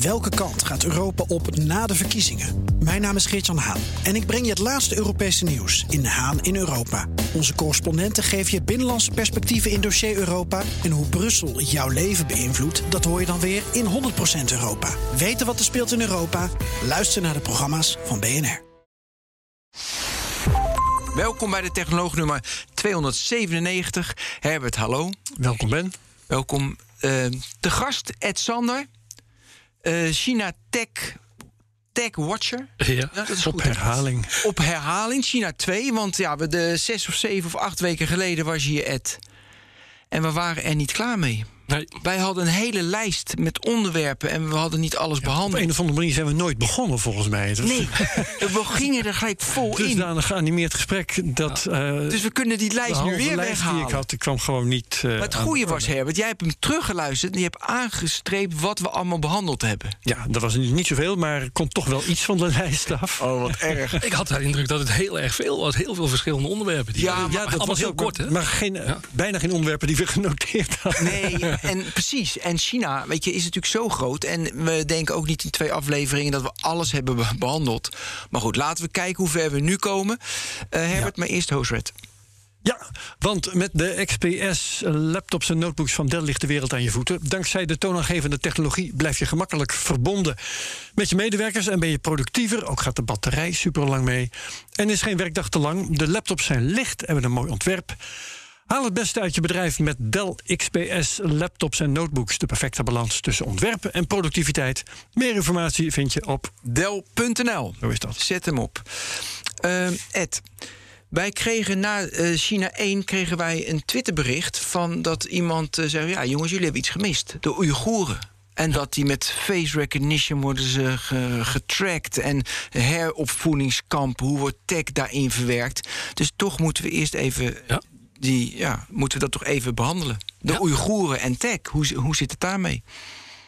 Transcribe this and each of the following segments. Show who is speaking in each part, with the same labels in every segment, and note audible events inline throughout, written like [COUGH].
Speaker 1: Welke kant gaat Europa op na de verkiezingen? Mijn naam is Geert-Jan Haan en ik breng je het laatste Europese nieuws in Haan in Europa. Onze correspondenten geven je binnenlandse perspectieven in dossier Europa. En hoe Brussel jouw leven beïnvloedt, dat hoor je dan weer in 100% Europa. Weten wat er speelt in Europa? Luister naar de programma's van BNR.
Speaker 2: Welkom bij de Technoloog nummer 297. Herbert, hallo.
Speaker 3: Welkom Ben.
Speaker 2: Welkom. Uh, de gast, Ed Sander. Uh, China Tech, Tech Watcher.
Speaker 3: Ja, dat is op herhaling.
Speaker 2: Op herhaling, China 2. Want ja, we de zes of zeven of acht weken geleden was hier Ed. En we waren er niet klaar mee.
Speaker 3: Nee.
Speaker 2: Wij hadden een hele lijst met onderwerpen en we hadden niet alles behandeld.
Speaker 3: Op een of andere manier zijn we nooit begonnen, volgens mij.
Speaker 2: Nee, we gingen er gelijk vol [LAUGHS]
Speaker 3: dus
Speaker 2: in.
Speaker 3: een geanimeerd gesprek. Dat,
Speaker 2: ja. uh, dus we kunnen die lijst nu weer
Speaker 3: lijst
Speaker 2: weghalen.
Speaker 3: Die ik had, ik kwam gewoon niet. Uh,
Speaker 2: maar het goede was, Herbert, jij hebt hem teruggeluisterd en je hebt aangestreept wat we allemaal behandeld hebben.
Speaker 3: Ja, dat was niet zoveel, maar er komt toch wel iets van de [LAUGHS] lijst af.
Speaker 2: Oh, wat erg.
Speaker 4: ik had de indruk dat het heel erg veel was. Heel veel verschillende onderwerpen. Die
Speaker 2: ja,
Speaker 4: maar,
Speaker 2: ja,
Speaker 4: dat was heel
Speaker 3: ook,
Speaker 4: kort, hè?
Speaker 3: Maar geen, ja. bijna geen onderwerpen die we [LAUGHS] genoteerd hadden.
Speaker 2: Nee, [LAUGHS] en precies. En China, weet je, is natuurlijk zo groot. En we denken ook niet in twee afleveringen dat we alles hebben behandeld. Maar goed, laten we kijken hoe ver we nu komen. Uh, Herbert, ja. maar eerst Hostred.
Speaker 3: Ja, want met de XPS laptops en notebooks van Dell ligt de wereld aan je voeten. Dankzij de toonaangevende technologie blijf je gemakkelijk verbonden met je medewerkers en ben je productiever. Ook gaat de batterij super lang mee. En is geen werkdag te lang. De laptops zijn licht en hebben een mooi ontwerp. Haal het beste uit je bedrijf met Dell XPS laptops en notebooks. De perfecte balans tussen ontwerpen en productiviteit. Meer informatie vind je op
Speaker 2: Dell.nl.
Speaker 3: Zo is dat.
Speaker 2: Zet hem op. Uh, Ed, wij kregen na uh, China 1 kregen wij een Twitterbericht van dat iemand uh, zei: ja, jongens, jullie hebben iets gemist. De Oeigoeren. En dat die met face recognition worden ze getracked. En heropvoedingskampen, hoe wordt tech daarin verwerkt? Dus toch moeten we eerst even
Speaker 4: ja
Speaker 2: die ja, moeten we dat toch even behandelen. De ja. Oeigoeren en tech, hoe, hoe zit het daarmee?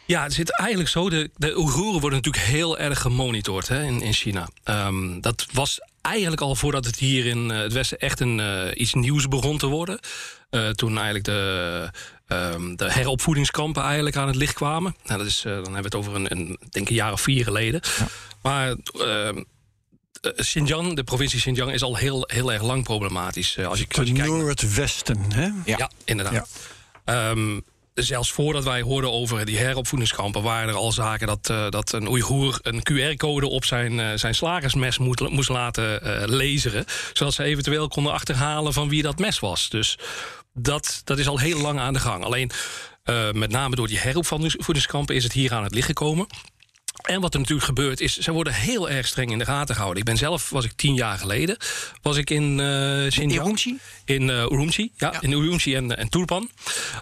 Speaker 4: Ja, het zit eigenlijk zo. De, de Oeigoeren worden natuurlijk heel erg gemonitord hè, in, in China. Um, dat was eigenlijk al voordat het hier in uh, het Westen echt een, uh, iets nieuws begon te worden. Uh, toen eigenlijk de, um, de heropvoedingskampen eigenlijk aan het licht kwamen. Nou, dat is, dan hebben we het over een, een denk een jaar of vier geleden. Ja. Maar ehm, Xinjiang, de provincie Xinjiang, is al heel, heel erg lang problematisch. Uh, als je,
Speaker 3: als je Noordwesten, hè?
Speaker 4: Ja, ja inderdaad. Ja. Um, zelfs voordat wij hoorden over die heropvoedingskampen... waren er al zaken dat, uh, dat een Oeigoer een QR-code op zijn, zijn slagersmes moet, moest laten lezen... zodat ze eventueel konden achterhalen van wie dat mes was. Dus dat, dat is al heel lang aan de gang. Alleen met name door die heropvoedingskampen is het hier aan het licht gekomen... En wat er natuurlijk gebeurt is, ze worden heel erg streng in de gaten gehouden. Ik ben zelf, was ik tien jaar geleden, was ik in uh, Xinjiang.
Speaker 2: In Urumqi?
Speaker 4: In uh, Urumqi, ja, ja, in Urumqi en, en Turpan.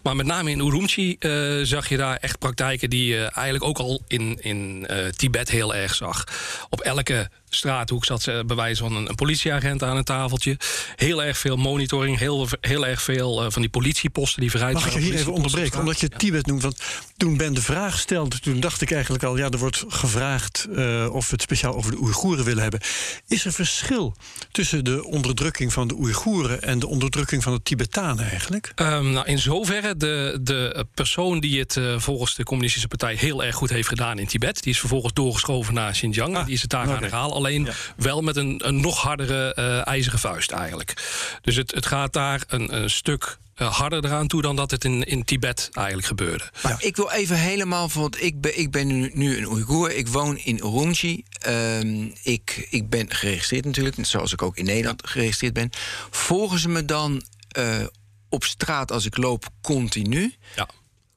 Speaker 4: Maar met name in Urumqi uh, zag je daar echt praktijken die je eigenlijk ook al in, in Tibet heel erg zag. Op elke straathoek zat ze bij wijze van een, een, politieagent aan een tafeltje. Heel erg veel monitoring, heel, heel erg veel uh, van die politieposten die vooruit
Speaker 3: Mag ik je hier even onderbreken, omdat je Tibet noemt? Want toen Ben de vraag stelde, toen dacht ik eigenlijk al... ja, er wordt gevraagd uh, of we het speciaal over de Oeigoeren willen hebben. Is er verschil tussen de onderdrukking van de Oeigoeren... en de onderdrukking van de Tibetanen eigenlijk?
Speaker 4: Um, nou, in zoverre, de, de persoon die het uh, volgens de communistische partij... heel erg goed heeft gedaan in Tibet... die is vervolgens doorgeschoven naar Xinjiang. Ah, die is het daar okay. gaan herhalen. Alleen ja. wel met een, een nog hardere uh, ijzeren vuist eigenlijk. Dus het, het gaat daar een, een stuk uh, harder eraan toe dan dat het in, in Tibet eigenlijk gebeurde.
Speaker 2: Maar ja. ik wil even helemaal, want ik ben, ik ben nu, nu een Oeigoer. Ik woon in Urumqi. Um, ik, ik ben geregistreerd natuurlijk, zoals ik ook in Nederland geregistreerd ben. Volgen ze me dan uh, op straat als ik loop continu?
Speaker 4: Ja.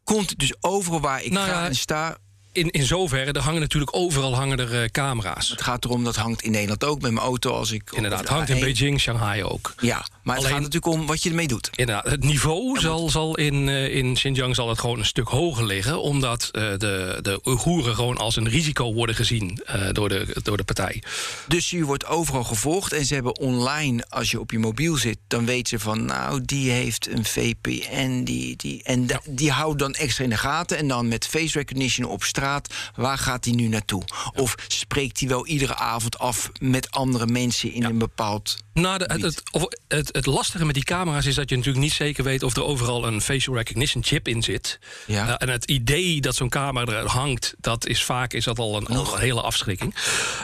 Speaker 2: Komt dus overal waar ik
Speaker 4: nou,
Speaker 2: ga
Speaker 4: ja,
Speaker 2: en sta
Speaker 4: in, in zoverre, er hangen natuurlijk overal hangen er uh, camera's.
Speaker 2: Het gaat erom, dat hangt in Nederland ook met mijn auto als ik.
Speaker 4: Inderdaad, het hangt in Beijing, Shanghai ook.
Speaker 2: Ja, maar Alleen, het gaat natuurlijk om wat je ermee doet.
Speaker 4: Inderdaad, het niveau ja, zal, zal in, uh, in Xinjiang zal het gewoon een stuk hoger liggen, omdat uh, de, de Oeigoeren gewoon als een risico worden gezien door, de, door de partij.
Speaker 2: Dus je wordt overal gevolgd en ze hebben online, als je op je mobiel zit, dan weet ze van, nou, die heeft een VPN, die, die, en ja. die houdt dan extra in de gaten en dan met face recognition op straat, waar gaat hij nu naartoe? Of spreekt hij wel iedere avond af met andere mensen in een bepaald
Speaker 4: Nou, de- het, het, het, het lastige met die camera's is dat je natuurlijk niet zeker weet of er overal een facial recognition chip in zit.
Speaker 2: Ja.
Speaker 4: Eh, en het idee dat zo'n camera er hangt, dat is vaak is dat al een, al een hele afschrikking.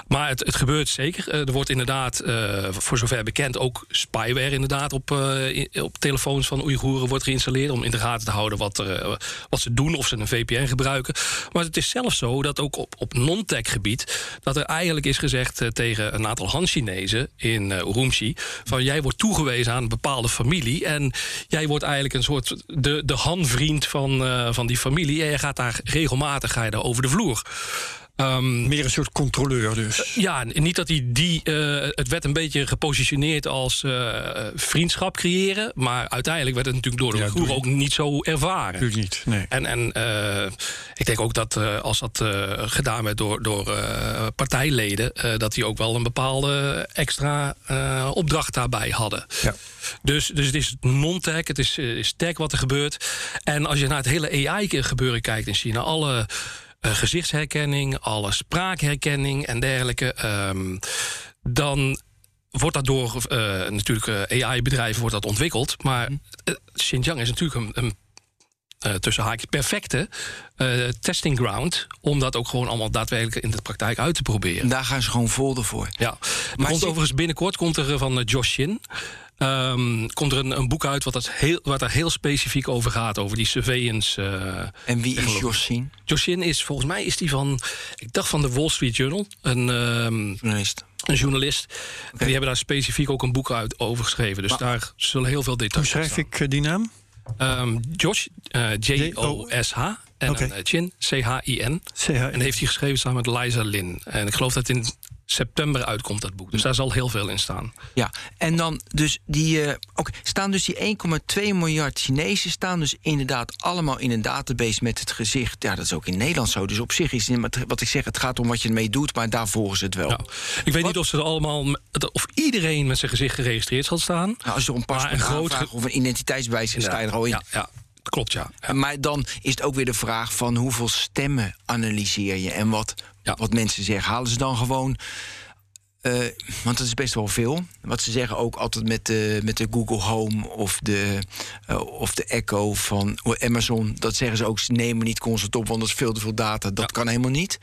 Speaker 4: Maar het, het gebeurt zeker. Eh, er wordt inderdaad, eh, voor zover bekend, ook spyware inderdaad op, in- op telefoons van Oeigoeren wordt geïnstalleerd om in de gaten te houden wat, er, wat ze doen, of ze een VPN gebruiken. Maar het is zelfs zo dat ook op, op non-tech gebied dat er eigenlijk is gezegd tegen een aantal Han-Chinezen in uh, Van jij wordt toegewezen aan een bepaalde familie en jij wordt eigenlijk een soort de, de Han-vriend van, eh, van die familie en je gaat daar regelmatig ga je over de vloer. Ehm,
Speaker 3: Meer een soort controleur dus.
Speaker 4: ja, n- niet dat hij die. eh, het werd een beetje gepositioneerd als eh, vriendschap creëren. Maar uiteindelijk werd het natuurlijk door de
Speaker 3: Ja, doe
Speaker 4: ook niet zo ervaren.
Speaker 3: Natuurlijk niet. Nee.
Speaker 4: En, en eh, ik denk ook dat eh, als dat eh, gedaan werd door, door eh, partijleden, eh, dat die ook wel een bepaalde extra eh, opdracht daarbij hadden.
Speaker 3: Ja.
Speaker 4: Dus, dus het is non-tech, het is, eh, is tech wat er gebeurt. En als je naar het hele AI-gebeuren kijkt in China, alle eh, gezichtsherkenning, alle spraakherkenning en dergelijke, ehm, dan wordt dat door eh, natuurlijk eh, AI-bedrijven wordt dat ontwikkeld. Maar eh, Xinjiang is natuurlijk een, een eh, tussen haakjes perfecte eh, testing ground om dat ook gewoon allemaal daadwerkelijk in de praktijk uit te proberen.
Speaker 2: En daar gaan ze gewoon vol voor.
Speaker 4: Ja, er
Speaker 2: Maar
Speaker 4: komt
Speaker 2: zit-
Speaker 4: overigens binnenkort komt er eh, van eh, Josh Shin. Ehm, komt er een, een boek uit wat, dat heel, wat daar heel specifiek over gaat, over die surveillance. eh
Speaker 2: En wie is?
Speaker 4: Josh Shin is volgens mij is die van, ik dacht van de Wall Street Journal, een, ehm,
Speaker 2: Journalist.
Speaker 4: een journalist. En die hebben daar specifiek ook een boek uit over geschreven. Dus daar zullen heel veel
Speaker 3: Hoe
Speaker 4: details
Speaker 3: schrijf
Speaker 4: staan.
Speaker 3: ik eh, die naam?
Speaker 4: Ehm, Josh, eh, J-O-S-H. En dan, eh, Chin, C-H-I-N.
Speaker 3: CH.
Speaker 4: En heeft hij geschreven samen met Liza Lin. En ik geloof dat in september uitkomt, dat boek. Dus daar zal heel veel in staan.
Speaker 2: Ja, en dan dus die. oké, staan dus die 1,2 miljard Chinezen staan dus inderdaad allemaal in een database met het gezicht. Ja, dat is ook in Nederland zo. Dus op zich is het, wat ik zeg, het gaat om wat je ermee doet, maar daar volgen ze het wel.
Speaker 4: Ja. Ik weet niet of ze er allemaal, of iedereen met zijn gezicht geregistreerd zal staan.
Speaker 2: Nou, als je
Speaker 4: Maar
Speaker 2: paspoort
Speaker 4: een groot
Speaker 2: of een identiteitsbewijs sta je er al in.
Speaker 4: Ja, ja, klopt, ja. ja.
Speaker 2: Maar dan is het ook weer de vraag van hoeveel stemmen analyseer je en wat,
Speaker 4: Ja.
Speaker 2: wat mensen zeggen. Halen ze dan gewoon. eh, want dat is best wel veel. Wat ze zeggen ook altijd met de, met de Google Home of de, eh, of de Echo van Amazon. Dat zeggen ze ook, ze nemen niet constant op, want dat is veel te veel data. Dat
Speaker 4: Ja.
Speaker 2: kan helemaal niet.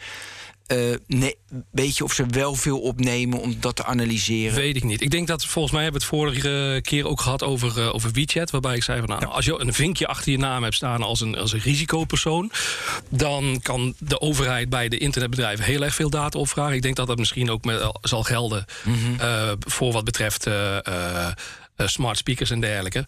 Speaker 2: Eh, nee, weet je of ze wel veel opnemen om dat te analyseren?
Speaker 4: Weet ik niet. Ik denk dat volgens mij hebben we het vorige keer ook gehad over, eh, over WeChat. Waarbij ik zei van nou, als je een vinkje achter je naam hebt staan als een, als een risicopersoon. Dan kan de overheid bij de internetbedrijven heel erg veel data opvragen. Ik denk dat dat misschien ook met, zal gelden eh, voor wat betreft eh, eh, eh, smart speakers en dergelijke.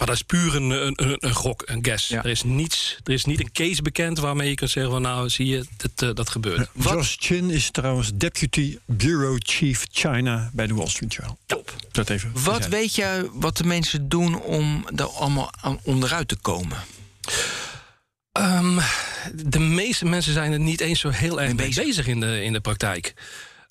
Speaker 4: Maar dat is puur een, een, een, een gok, een guess.
Speaker 2: Ja.
Speaker 4: Er, is niets, er is niet een case bekend waarmee je kunt zeggen van nou zie je, dat, eh, dat gebeurt.
Speaker 2: Wat-
Speaker 3: Josh Chin is trouwens Deputy Bureau Chief China bij de Wall Street Journal.
Speaker 2: Top.
Speaker 3: Dat even.
Speaker 2: Wat
Speaker 3: gezegd.
Speaker 2: weet jij wat de mensen doen om er allemaal aan onderuit te komen?
Speaker 4: Ehm, de meeste mensen zijn er niet eens zo heel erg
Speaker 2: Mee
Speaker 4: mee
Speaker 2: bezig.
Speaker 4: bezig, in, de, in de praktijk.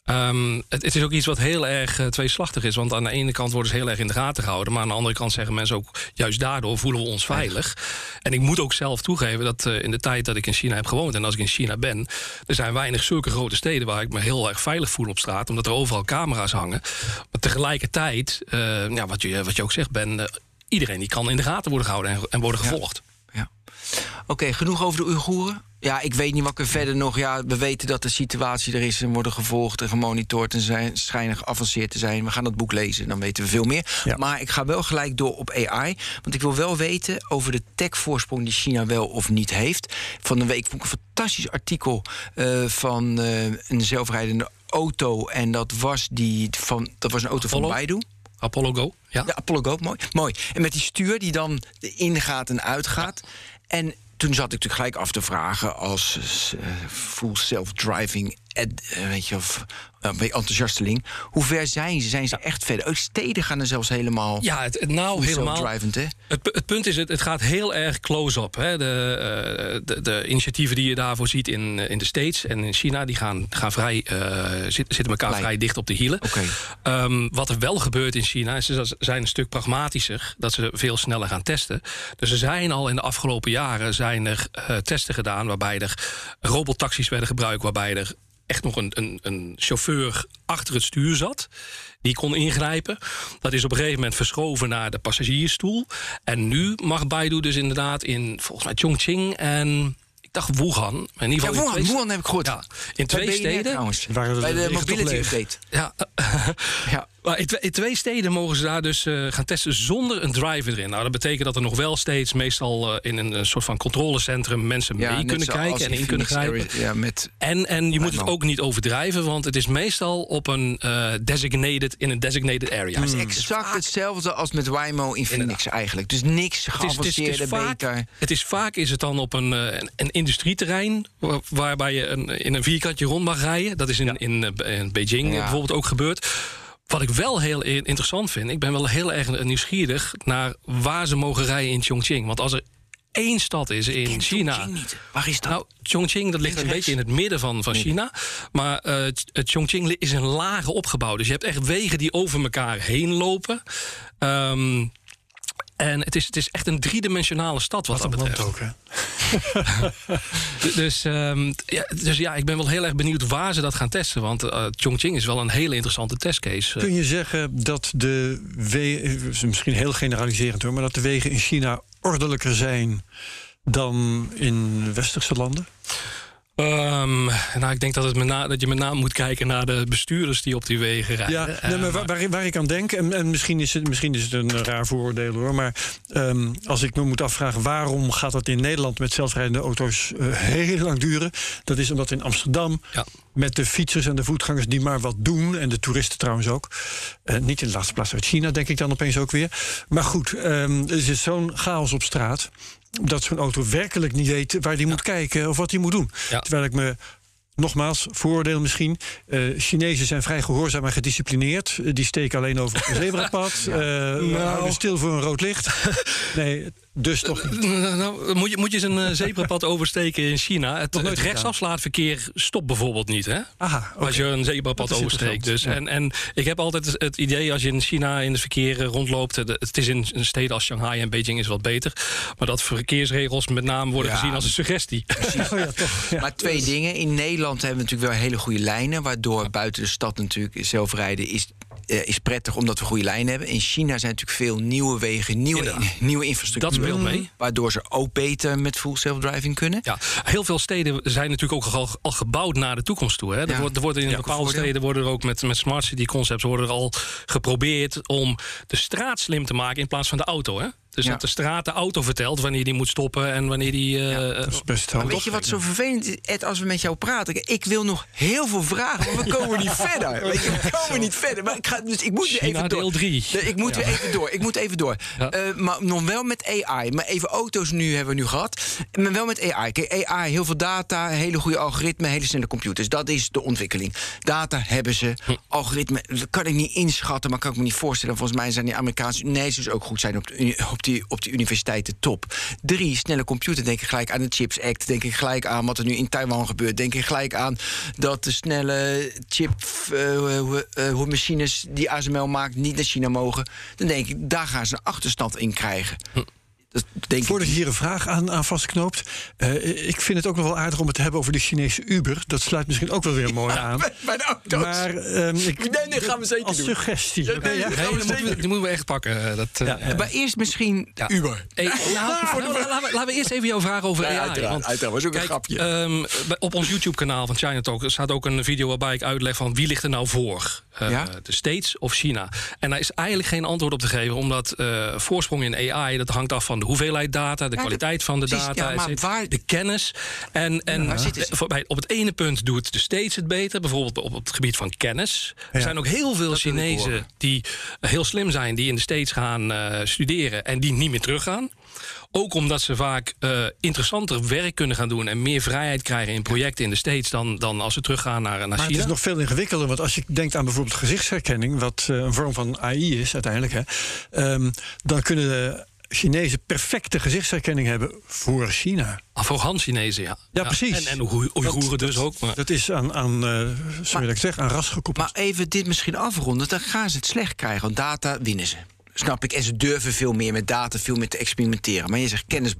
Speaker 4: Ehm, het, het is ook iets wat heel erg eh, tweeslachtig is. Want aan de ene kant worden ze heel erg in de gaten gehouden. Maar aan de andere kant zeggen mensen ook... juist daardoor voelen we ons veilig. En ik moet ook zelf toegeven dat eh, in de tijd dat ik in China heb gewoond... en als ik in China ben... er zijn weinig zulke grote steden... waar ik me heel erg veilig voel op straat. Omdat er overal camera's hangen. Maar tegelijkertijd, eh, ja, wat, je, wat je ook zegt, Ben... iedereen die kan in de gaten worden gehouden en, en worden gevolgd.
Speaker 2: Ja. Oké, genoeg over de Oeigoeren. Ja, ik weet niet wat ik er verder nog... Ja, we weten dat de situatie er is en worden gevolgd en gemonitord... en zijn, schijnen geavanceerd te zijn. We gaan dat boek lezen, dan weten we veel meer.
Speaker 3: Ja.
Speaker 2: Maar ik ga wel gelijk door op AI. Want ik wil wel weten over de tech-voorsprong die China wel of niet heeft. Van de week vond ik een fantastisch artikel eh, van eh, een zelfrijdende auto. En dat was, die van, dat was een auto van? Baidu.
Speaker 4: Apollo Go, ja.
Speaker 2: Ja, Apollo Go, mooi. mooi. En met die stuur die dan ingaat en uitgaat. En toen zat ik natuurlijk gelijk af te vragen als eh, full self-driving, weet je, of uh, enthousiasteling. Hoe ver zijn ze? Zijn ze echt verder? Ook steden gaan er zelfs helemaal
Speaker 4: Ja, het, het nou helemaal.
Speaker 2: hè?
Speaker 4: Het, pu- het punt is, het, het gaat heel erg close-up. De, eh, de, de initiatieven die je daarvoor ziet in, eh, in de States en in China... die gaan, gaan vrij, eh, zit- zitten elkaar vrij dicht op de hielen. Ehm, wat er wel gebeurt in China is dat ze zijn een stuk pragmatischer. Dat ze veel sneller gaan testen. Dus er zijn al in de afgelopen jaren zijn er, eh, testen gedaan... waarbij er robottaxis werden gebruikt... waarbij er echt nog een, een, een chauffeur achter het stuur zat. Die kon ingrijpen. Dat is op een gegeven moment verschoven naar de passagiersstoel. En nu mag Baidu dus inderdaad in volgens mij Chongqing en ik dacht Wuhan. In ieder
Speaker 2: Ja,
Speaker 4: geval in
Speaker 2: Wuhan,
Speaker 4: twee-
Speaker 2: Wuhan heb ik gehoord.
Speaker 4: Ja, in twee steden.
Speaker 2: trouwens.
Speaker 3: Er-
Speaker 2: Bij de mobility update.
Speaker 4: Ja, [LAUGHS]
Speaker 2: Ja.
Speaker 4: Maar in, twee, steden mogen ze daar dus eh, gaan testen zonder een driver erin. Nou, dat betekent dat er nog wel steeds meestal eh, in een soort van controlecentrum mensen
Speaker 2: Ja,
Speaker 4: mee kunnen kijken en
Speaker 2: in
Speaker 4: in kunnen grijpen.
Speaker 2: Ja, met
Speaker 4: En, en je moet het ook niet overdrijven, want het is meestal op een eh, designated, in een designated area.
Speaker 2: Het is exact hetzelfde als met Waymo in Phoenix eigenlijk. Dus niks
Speaker 4: vaak,
Speaker 2: beter.
Speaker 4: het is vaak is het dan op een, een, een industrieterrein waar- waarbij je een, in een vierkantje rond mag rijden. Dat is in, in, in Beijing bijvoorbeeld ook gebeurd. Wat ik wel heel interessant vind, ik ben wel heel erg nieuwsgierig naar waar ze mogen rijden in Chongqing. Want als er één stad is in China.
Speaker 2: Niet. Waar is dat?
Speaker 4: Nou, Chongqing dat ligt een beetje in het midden van, van China. Maar eh, eh, Chongqing is een lage opgebouwd. Dus je hebt echt wegen die over elkaar heen lopen. Ehm, en het is, het is echt een driedimensionale stad wat,
Speaker 3: Wat
Speaker 4: dat betreft.
Speaker 3: ook, hè? [LAUGHS]
Speaker 4: Dus, ehm, ja, dus ja, ik ben wel heel erg benieuwd waar ze dat gaan testen. Want eh, Chongqing is wel een hele interessante testcase. eh.
Speaker 3: Kun je zeggen dat de wegen, misschien heel generaliserend hoor, maar dat de wegen in China ordelijker zijn dan in westerse landen?
Speaker 4: Ehm, nou, ik denk dat, het met na- dat je met name moet kijken naar de bestuurders die op die wegen rijden.
Speaker 3: Ja, nee, maar waar, waar, ik- waar ik aan denk, en, en misschien, is het, misschien is het een raar vooroordeel hoor, maar ehm, als ik me moet afvragen waarom gaat dat in Nederland met zelfrijdende auto's eh, heel lang duren, dat is omdat in Amsterdam
Speaker 4: Ja.
Speaker 3: met de fietsers en de voetgangers die maar wat doen, en de toeristen trouwens ook, eh, niet in de laatste plaats uit China, denk ik dan opeens ook weer. Maar goed, ehm, er is zo'n chaos op straat dat zo'n auto werkelijk niet weet waar die moet kijken of wat hij moet doen.
Speaker 4: Ja.
Speaker 3: Terwijl ik me Nogmaals, vooroordeel misschien. Eh Chinezen zijn vrij gehoorzaam en gedisciplineerd. Eh, die steken alleen over een [LAUGHS] zebrapad. Eh
Speaker 4: Nou.
Speaker 3: houden stil voor een rood licht. [LAUGHS] Nee, dus toch niet.
Speaker 4: Nou, nou, moet je, moet je eens een eh, zebrapad [LAUGHS] oversteken in China? Het, het rechtsafslaatverkeer stopt bijvoorbeeld niet, hè?
Speaker 3: Aha.
Speaker 4: Als je een zebrapad oversteekt. Dus, en, en ik heb altijd het- idee als je in China in het verkeer eh, rondloopt. eh, Het is in een steden als Shanghai en Beijing is wat beter. Maar dat verkeersregels met name worden
Speaker 2: Ja.
Speaker 4: gezien als een suggestie. [LAUGHS]
Speaker 3: Oh ja, toch. Ja.
Speaker 2: Maar twee dingen. In Nederland hebben we natuurlijk wel hele goede lijnen. Waardoor buiten de stad natuurlijk zelfrijden is, eh, is prettig omdat we goede lijnen hebben. In China zijn natuurlijk veel nieuwe wegen, nieuwe, nieuwe infrastructuur.
Speaker 4: Dat speelt mee.
Speaker 2: Waardoor ze ook beter met full self-driving kunnen.
Speaker 4: Ja, heel veel steden zijn natuurlijk ook al, al gebouwd naar de toekomst toe. Hè. Er,
Speaker 2: Ja.
Speaker 4: wordt, er worden in
Speaker 2: Ja,
Speaker 4: bepaalde
Speaker 2: voordeel.
Speaker 4: steden worden er ook met, met smart city concepts worden er al geprobeerd om de straat slim te maken in plaats van de auto. Hè. Dus
Speaker 2: Ja.
Speaker 4: dat de straat de auto vertelt wanneer die moet stoppen en wanneer die. eh,
Speaker 3: Dat is best handig.
Speaker 2: weet je wat zo vervelend is, Ed, als we met jou praten? Ik wil nog heel veel vragen, maar we [LAUGHS] komen niet verder. Weet je, we komen niet verder. Maar ik, ga, dus ik moet weer
Speaker 4: China
Speaker 2: even door.
Speaker 4: deel drie.
Speaker 2: Nee, Ik moet weer even door. Ik moet even door.
Speaker 4: Ja.
Speaker 2: Eh, maar nog wel met AI. Maar even auto's nu hebben we nu gehad. Maar wel met AI. Kijk, AI, heel veel data, hele goede algoritmen, hele snelle computers. Dat is de ontwikkeling. Data hebben ze.
Speaker 4: Hm.
Speaker 2: Algoritmen, dat kan ik niet inschatten, maar kan ik me niet voorstellen. Volgens mij zijn die Amerikaanse Chinezen ook goed zijn op, de, op, die, op die universiteiten top. Drie, snelle computer. Denk ik gelijk aan de Chips Act. Denk ik gelijk aan wat er nu in Taiwan gebeurt. Denk ik gelijk aan dat de snelle chip hoe machines die ASML maakt niet naar China mogen. Dan denk ik, daar gaan ze een achterstand in krijgen. Dat denk
Speaker 3: Voordat
Speaker 2: ik.
Speaker 3: je hier een vraag aan, aan vastknoopt. eh, ik vind het ook nog wel aardig om het te hebben over de Chinese Uber. Dat sluit misschien ook wel weer mooi aan.
Speaker 2: Bij- de auto's.
Speaker 3: Maar ehm, ik,
Speaker 2: Nee, nee, gaan we zeker
Speaker 3: als
Speaker 2: doen.
Speaker 3: suggestie.
Speaker 2: Ja, nee,
Speaker 3: Ja?
Speaker 4: die, moeten we, die moeten we echt pakken. eh, Dat, eh,
Speaker 3: Ja,
Speaker 2: Maar eerst misschien
Speaker 4: Ja.
Speaker 2: Uber.
Speaker 4: Hey, nou, nou, laten, we, laten we eerst even jouw vraag over
Speaker 2: Ja,
Speaker 4: AI.
Speaker 2: uiteraard,
Speaker 4: want,
Speaker 2: uiteraard, was ook een
Speaker 4: kijk,
Speaker 2: grapje.
Speaker 4: ehm, op ons YouTube-kanaal van China Talk staat ook een video waarbij ik uitleg van wie ligt er nou voor.
Speaker 2: Ja?
Speaker 4: De States of China. En daar is eigenlijk geen antwoord op te geven, omdat eh, voorsprong in AI dat hangt af van de hoeveelheid data, de
Speaker 2: Ja,
Speaker 4: kwaliteit van de
Speaker 2: precies,
Speaker 4: data,
Speaker 2: ja, waar-
Speaker 4: de kennis. En, en voor- bij- op het ene punt doet de States het beter, bijvoorbeeld op, op het gebied van kennis. Er zijn ook heel veel Chinezen die heel slim zijn, die in de States gaan eh, studeren en die niet meer teruggaan. Ook omdat ze vaak eh, interessanter werk kunnen gaan doen en meer vrijheid krijgen in projecten in de States dan, dan als ze teruggaan naar, naar
Speaker 3: Maar het
Speaker 4: China.
Speaker 3: is nog veel ingewikkelder. Want als je denkt aan bijvoorbeeld gezichtsherkenning, wat eh, een vorm van AI is uiteindelijk, hè, ehm, dan kunnen de Chinezen perfecte gezichtsherkenning hebben voor China.
Speaker 4: Ah, Voor Han Chinezen, ja.
Speaker 3: Ja, precies.
Speaker 4: En, en Oei- Oeigoeren dus ook. Maar,
Speaker 3: Dat is aan, aan sorry dat ik zeg, aan ras gekoppeld.
Speaker 2: Maar even dit misschien afronden, dan gaan ze het slecht krijgen. Want data winnen ze. Snap ik. En ze durven veel meer met data, veel meer te experimenteren. Maar je zegt kennis.